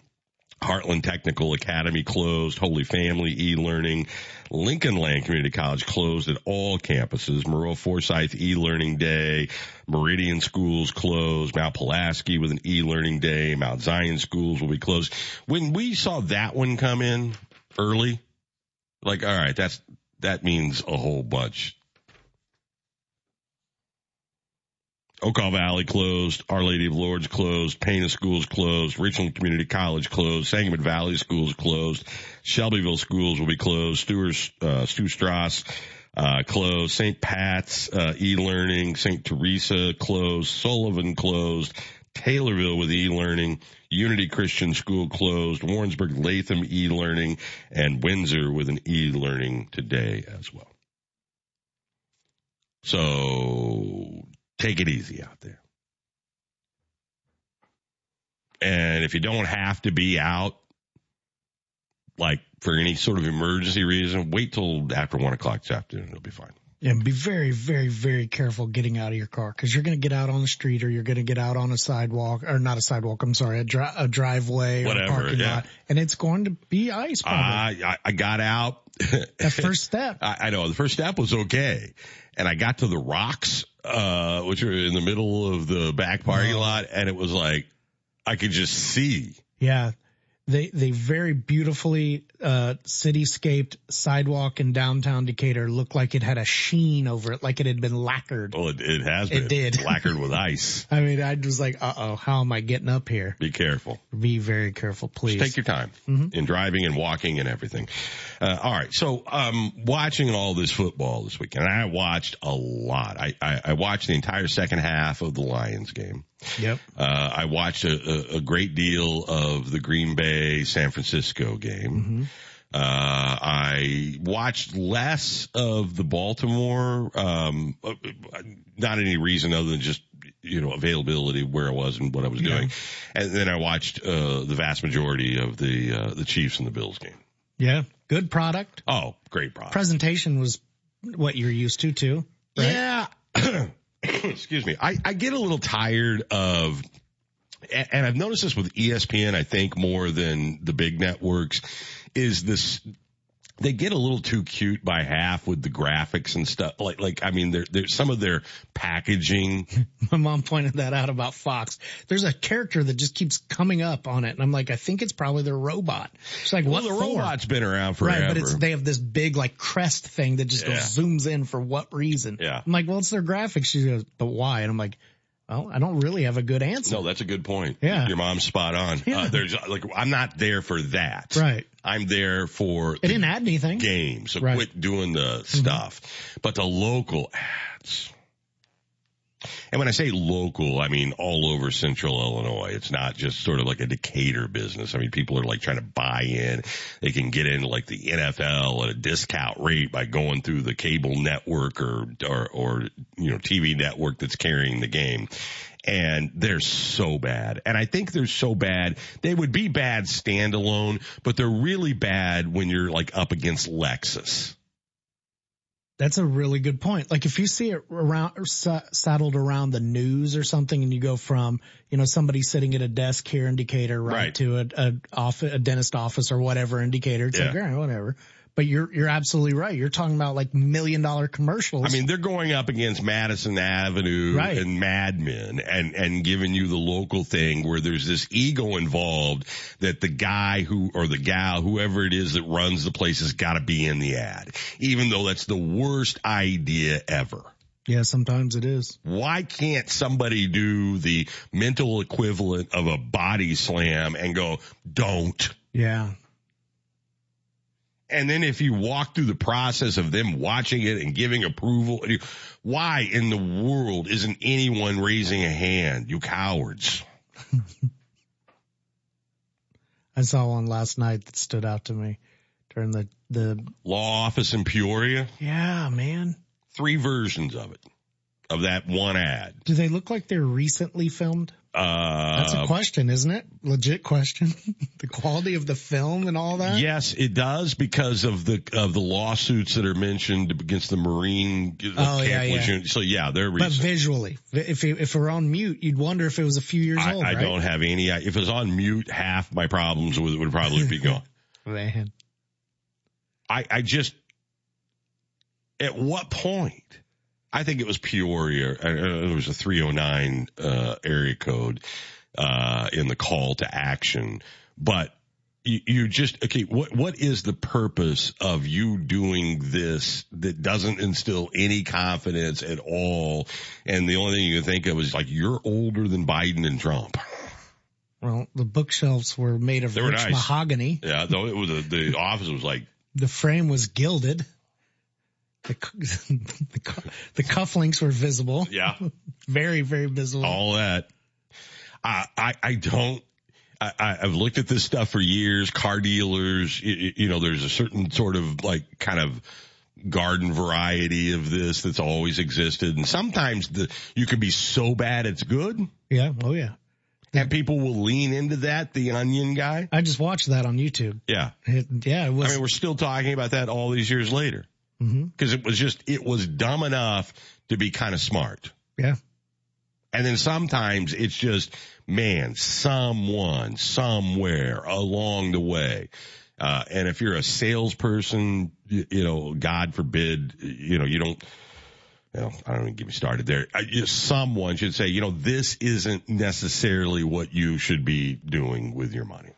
Heartland Technical Academy closed. Holy Family e-learning. Lincoln Land Community College closed at all campuses. Maroa Forsyth e-learning day. Meridian schools closed. Mount Pulaski with an e-learning day. Mount Zion schools will be closed. When we saw that one come in early, like, all right, that's, that means a whole bunch. Okaw Valley closed, Our Lady of Lourdes closed, Pana Schools closed, Richland Community College closed, Sangamon Valley Schools closed, Shelbyville Schools will be closed, Stewart, uh, Stu Strauss, uh, closed, St. Pat's, uh, e-learning, St. Teresa closed, Sullivan closed, Taylorville with e-learning, Unity Christian School closed, Warrensburg Latham e-learning, and Windsor with an e-learning today as well. So take it easy out there. And if you don't have to be out, like for any sort of emergency reason, wait till after one o'clock this afternoon. It'll be fine. And be very, very, very careful getting out of your car because you're going to get out on the street or you're going to get out on a sidewalk or not a sidewalk. I'm sorry, a, dri- a driveway or a parking yeah. lot, and it's going to be ice. Probably. I, I, I got out. that first step. I, I know the first step was okay. And I got to the rocks, uh, which are in the middle of the back parking lot. And it was like, I could just see. Yeah. They, they very beautifully, uh, cityscaped sidewalk in downtown Decatur looked like it had a sheen over it, like it had been lacquered. Well, it, it has It did. Lacquered with ice. I mean, I was like, uh oh, how am I getting up here? Be careful. Be very careful, please. Just take your time in driving and walking and everything. Uh, all right. So, um, watching all this football this weekend, and I watched a lot. I, I, I watched the entire second half of the Lions game. Yep. Uh, I watched a, a, great deal of the Green Bay San Francisco game. Uh, I watched less of the Baltimore, um, uh, not any reason other than just, you know, availability where I was and what I was Yeah. doing. And then I watched, uh, the vast majority of the, uh, the Chiefs and the Bills game. Yeah. Good product. Oh, great product. Presentation was what you're used to too. Right? Yeah. Excuse me. I, I get a little tired of, and I've noticed this with ESPN, I think more than the big networks, is this, they get a little too cute by half with the graphics and stuff. Like, like, I mean, there, there's some of their packaging. My mom pointed that out about Fox. There's a character that just keeps coming up on it, and I'm like, I think it's probably their robot. It's like, Well, what the for? robot's been around forever. Right, but it's they have this big like crest thing that just Yeah. goes zooms in for what reason? Yeah. I'm like, well, it's their graphics. She goes, but why? And I'm like, well, I don't really have a good answer. No, that's a good point. Yeah. Your mom's spot on. Yeah. Uh, there's like, I'm not there for that. Right. I'm there for It didn't add anything. game. So Right. Mm-hmm. quit doing the stuff. But the local ads. And when I say local, I mean all over central Illinois. It's not just sort of like a Decatur business. I mean, people are like trying to buy in. They can get into like the NFL at a discount rate by going through the cable network or, or, or, you know, TV network that's carrying the game. And they're so bad. And I think they're so bad. They would be bad standalone, but they're really bad when you're like up against Lexus. That's a really good point. Like if you see it around saddled around the news or something, and you go from you know somebody sitting at a desk here in Decatur right, Right. to a a, office, a dentist office or whatever in Decatur. It's like Yeah. all right, whatever. But you're you're absolutely right. You're talking about like million dollar commercials. I mean, they're going up against Madison Avenue Right. and Mad Men and, and giving you the local thing where there's this ego involved that the guy who, or the gal, whoever it is that runs the place has got to be in the ad, even though that's the worst idea ever. yeah, sometimes it is. Why can't somebody do the mental equivalent of a body slam and go, don't? Yeah, And then if you walk through the process of them watching it and giving approval, why in the world isn't anyone raising a hand? You cowards. I saw one last night that stood out to me during the the. Law office in Peoria, Yeah, man. three versions of it, of that one ad. Do they look like they're recently filmed? Uh, That's a question, isn't it? Legit question. the quality of the film and all that. Yes, it does because of the of the lawsuits that are mentioned against the Marine uh, Oh, yeah, Camp yeah. Lejeune. So yeah, they're But visually, if it, if it were on mute, you'd wonder if it was a few years I, old. I right? don't have any. If it was on mute, half my problems would, would probably be gone. Man, I, I just, at what point? I think it was Peoria. Uh, it was a 309 uh, area code uh, in the call to action. But you, you just okay. What what is the purpose of you doing this that doesn't instill any confidence at all? And the only thing you can think of is like you're older than Biden and Trump. well, the bookshelves were made of They rich nice. mahogany. Yeah, though it was a, the office was like The frame was gilded. The the, the cufflinks were visible. yeah. Very very visible. all that. I, I, I don't, I, I've looked at this stuff for years, car dealers, you, you know, there's a certain sort of like kind of garden variety of this that's always existed. And sometimes the, you can be so bad it's good Yeah. Oh yeah. and people will lean into that, the onion guy. I just watched that on YouTube. Yeah. It, yeah, it was. I mean, we're still talking about that all these years later Because it was just, it was dumb enough to be kind of smart. Yeah. And then sometimes it's just, man, someone, somewhere along the way. Uh, and if you're a salesperson, you, you know, God forbid, you know, you don't, well, I don't even get me started there. I, you- someone should say, you know, this isn't necessarily what you should be doing with your money.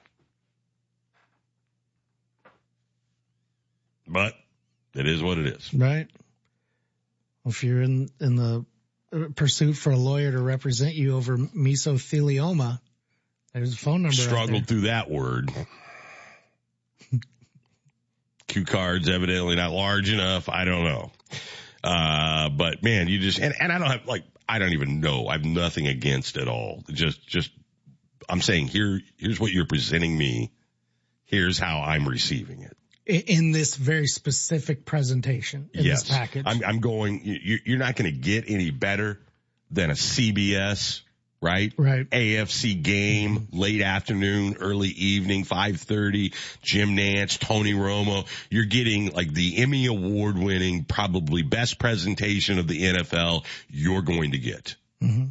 But it is what it is. Right. If you're in in the pursuit for a lawyer to represent you over mesothelioma, there's a phone number. struggled through that word. Cue cards evidently not large enough. I don't know. Uh, but man, you just, and, and I don't have like, I don't even know. I have nothing against at all. Just, just, I'm saying here, here's what you're presenting me. Here's how I'm receiving it. In this very specific presentation in yes. this package. I'm, I'm going, you, you're not going to get any better than a CBS right? Right. AFC game, late afternoon, early evening, 5.30, Jim Nantz, Tony Romo. You're getting like the Emmy award winning, probably best presentation of the NFL you're going to get. Mm-hmm.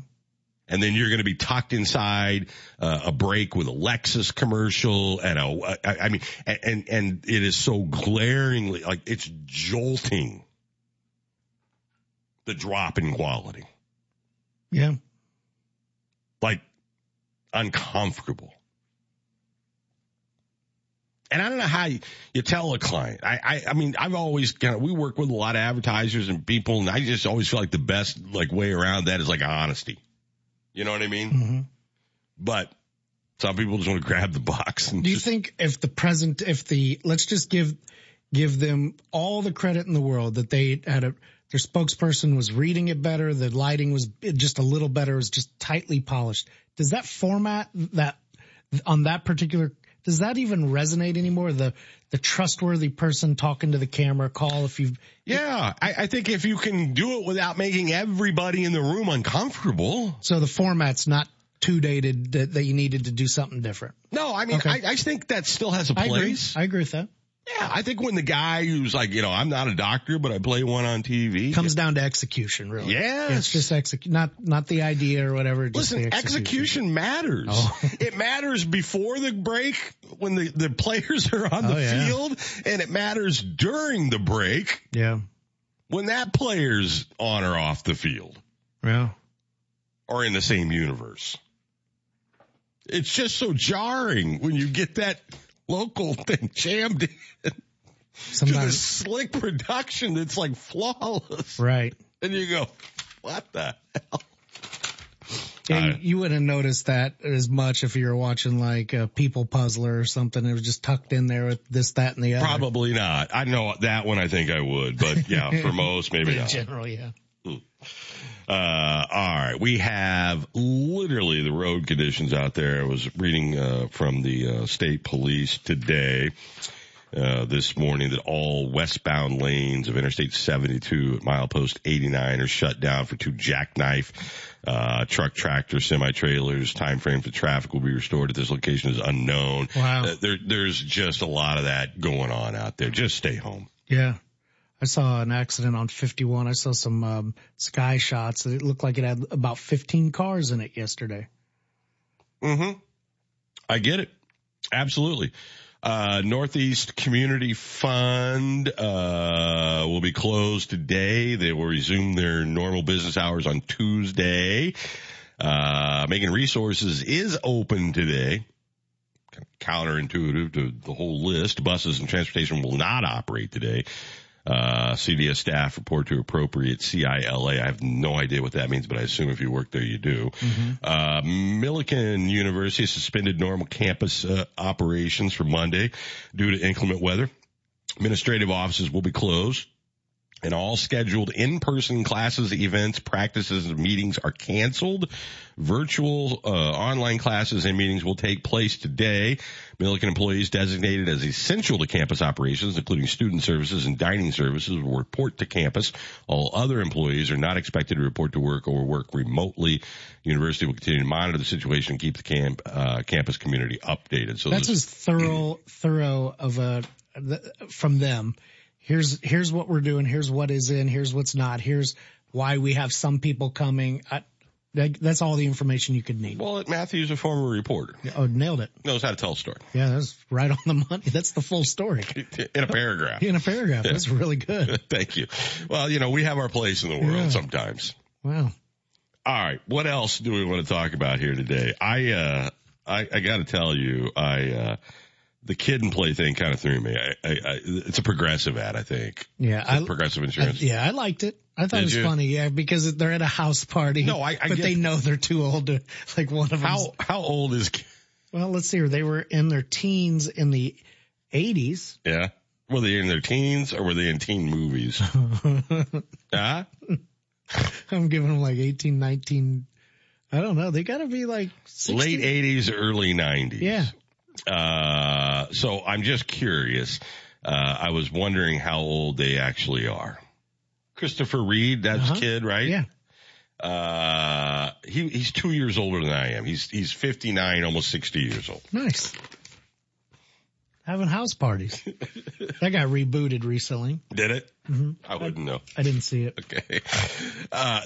And then you're going to be tucked inside uh, a break with a Lexus commercial and a, I, I mean, and, and, it is so glaringly, like it's jolting the drop in quality. Yeah. Like uncomfortable. And I don't know how you, you tell a client. I, I, I mean, I've always kind of, we work with a lot of advertisers and people and I just always feel like the best like way around that is like honesty. You know what I mean? Mm-hmm. But some people just want to grab the box. And Do you just, think if the present, if the, let's just give, give them all the credit in the world that they had a, their spokesperson was reading it better, the lighting was just a little better, it was just tightly polished. Does that format that on that particular, does that even resonate anymore? The, the trustworthy person talking to the camera call if you yeah, I, I think if you can do it without making everybody in the room uncomfortable. So the format's not too dated that, that you needed to do something different. No, I mean, Okay. I, I think that still has a I agree. place. I agree with that. Yeah, I think when the guy who's like, you know, I'm not a doctor, but I play one on TV. Comes down to execution, really. Yes. It's just execute, not, not the idea or whatever. Just Listen, the execution, matters. Oh. it matters before the break when the, the players are on the Oh, yeah. field, and it matters during the break Yeah. when that player's on or off the field Yeah. or in the same universe. It's just so jarring when you get that local thing jammed in to the slick production that's like flawless. right. And you go, what the hell? Uh, you, wouldn't notice that as much if you were watching like a People Puzzler or something. It was just tucked in there with this, that, and the other. Probably not. I know that one I think I would, but yeah, for most, maybe in not. general, yeah. Uh, all right. We have literally the road conditions out there. I was reading, uh, from the, uh, state police today, uh, this morning that all westbound lanes of Interstate 72 at milepost 89 are shut down for two jackknife, uh, truck, tractor, semi trailers. Time frame for traffic will be restored at this location is unknown. Wow. Uh, there, there's just a lot of that going on out there. Just stay home. Yeah. I saw an accident on 51. I saw some um, sky shots. It looked like it had about 15 cars in it yesterday. Mm-hmm. I get it. Absolutely. Uh, Northeast Community Fund, uh, will be closed today. They will resume their normal business hours on Tuesday. Uh, Macon Resources is open today. Counterintuitive to the whole list. Buses and transportation will not operate today. Uh, CDS staff report to appropriate CILA. I have no idea what that means, but I assume if you work there, you do. Uh, Millikin University suspended normal campus uh, operations for Monday due to inclement weather. Administrative offices will be closed and all scheduled in-person classes, events, practices, and meetings are canceled. Virtual, uh, online classes and meetings will take place today. Millikin employees designated as essential to campus operations, including student services and dining services, will report to campus. All other employees are not expected to report to work or work remotely. University will continue to monitor the situation and keep the camp, uh, campus community updated. So That's this- as thorough, thorough of a, from them. Here's, here's what we're doing. Here's what is in. Here's what's not. Here's why we have some people coming. I, that, that's all the information you could need. well, Matthew's a former reporter. Oh, nailed it. Knows how to tell a story Yeah, that's right on the money. That's the full story in a paragraph. in a paragraph. Yeah. That's really good. Thank you. Well, you know, we have our place in the world Yeah. sometimes. Wow. All right. What else do we want to talk about here today? I, uh, I, I gotta tell you, I, uh, the kid and play thing kind of threw me. I, I, I, it's a progressive ad, I think. Yeah, I- progressive I, insurance. yeah, I liked it. I thought Did it was you? funny. Yeah, because they're at a house party. No, I- I but they know they're too old to like one of them. How, how old is, Well, let's see here. They were in their teens in the 80s. yeah? Were they in their teens or were they in teen movies? huh? I'm giving them like 18, 19. I don't know. They got to be like 60. Late 80s, early 90s. Yeah. Uh, so I'm just curious. Uh, I was wondering how old they actually are. Christopher Reid, that's Uh-huh. kid, right? Yeah. Uh, he, he's two years older than I am. He's, he's 59, almost 60 years old. Nice. Having house parties. that got rebooted recently. Did it? Mm-hmm. I wouldn't know. I didn't see it. Okay. Uh,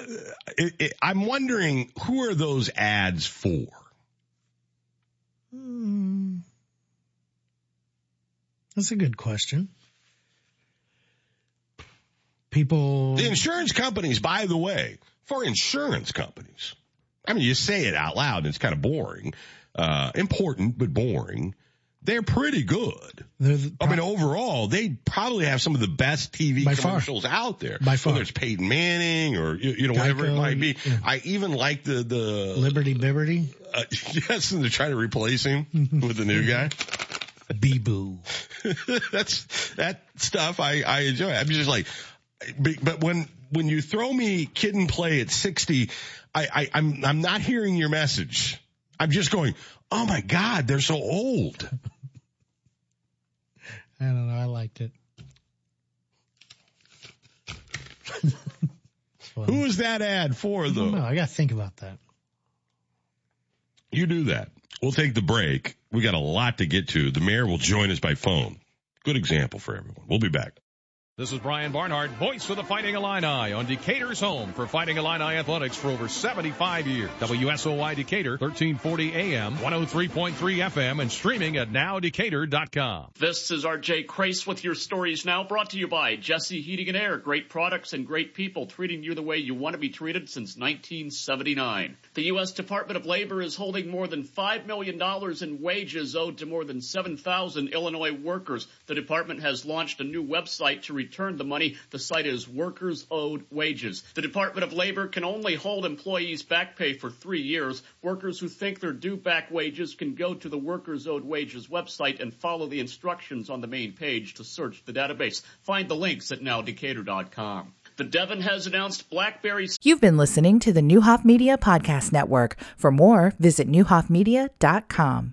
it, it, I'm wondering who are those ads for? Hmm. That's a good question. People. The insurance companies, by the way, for insurance companies. I mean, you say it out loud and it's kind of boring. Uh, important, but boring. They're pretty good. The, I mean, overall, they probably have some of the best TV commercials far. out there. By far. Whether it's Peyton Manning or, you, you know, whatever it might be. yeah. I even like the, the, Liberty Bibberty. uh, yes, and they're trying to replace him with the new guy. Bee Boo. That's, that stuff I, I enjoy. I'm just like, but but when, when you throw me kid and play at 60, I, I, I'm, I'm not hearing your message. I'm just going, oh my God, they're so old. I don't know. I liked it. Who is that ad for though? No, I got to think about that. You do that. We'll take the break. We got a lot to get to. The mayor will join us by phone. Good example for everyone. We'll be back. This is Brian Barnhart, voice of the Fighting Illini on Decatur's home for Fighting Illini athletics for over 75 years. WSOY Decatur, 1340 AM, 103.3 FM, and streaming at nowdecatur.com. This is RJ Crace with your stories now brought to you by Jesse Heating and Air. Great products and great people treating you the way you want to be treated since 1979. The U.S. Department of Labor is holding more than $5 million in wages owed to more than 7,000 Illinois workers. The department has launched a new website to return the money. The site is Workers Owed Wages. The Department of Labor can only hold employees back pay for three years. Workers who think they're due back wages can go to the Workers Owed Wages website and follow the instructions on the main page to search the database. Find the links at nowdecatur.com. The Devon has announced BlackBerry You've been listening to the Neuhoff Media Podcast Network. For more, visit neuhoffmedia.com.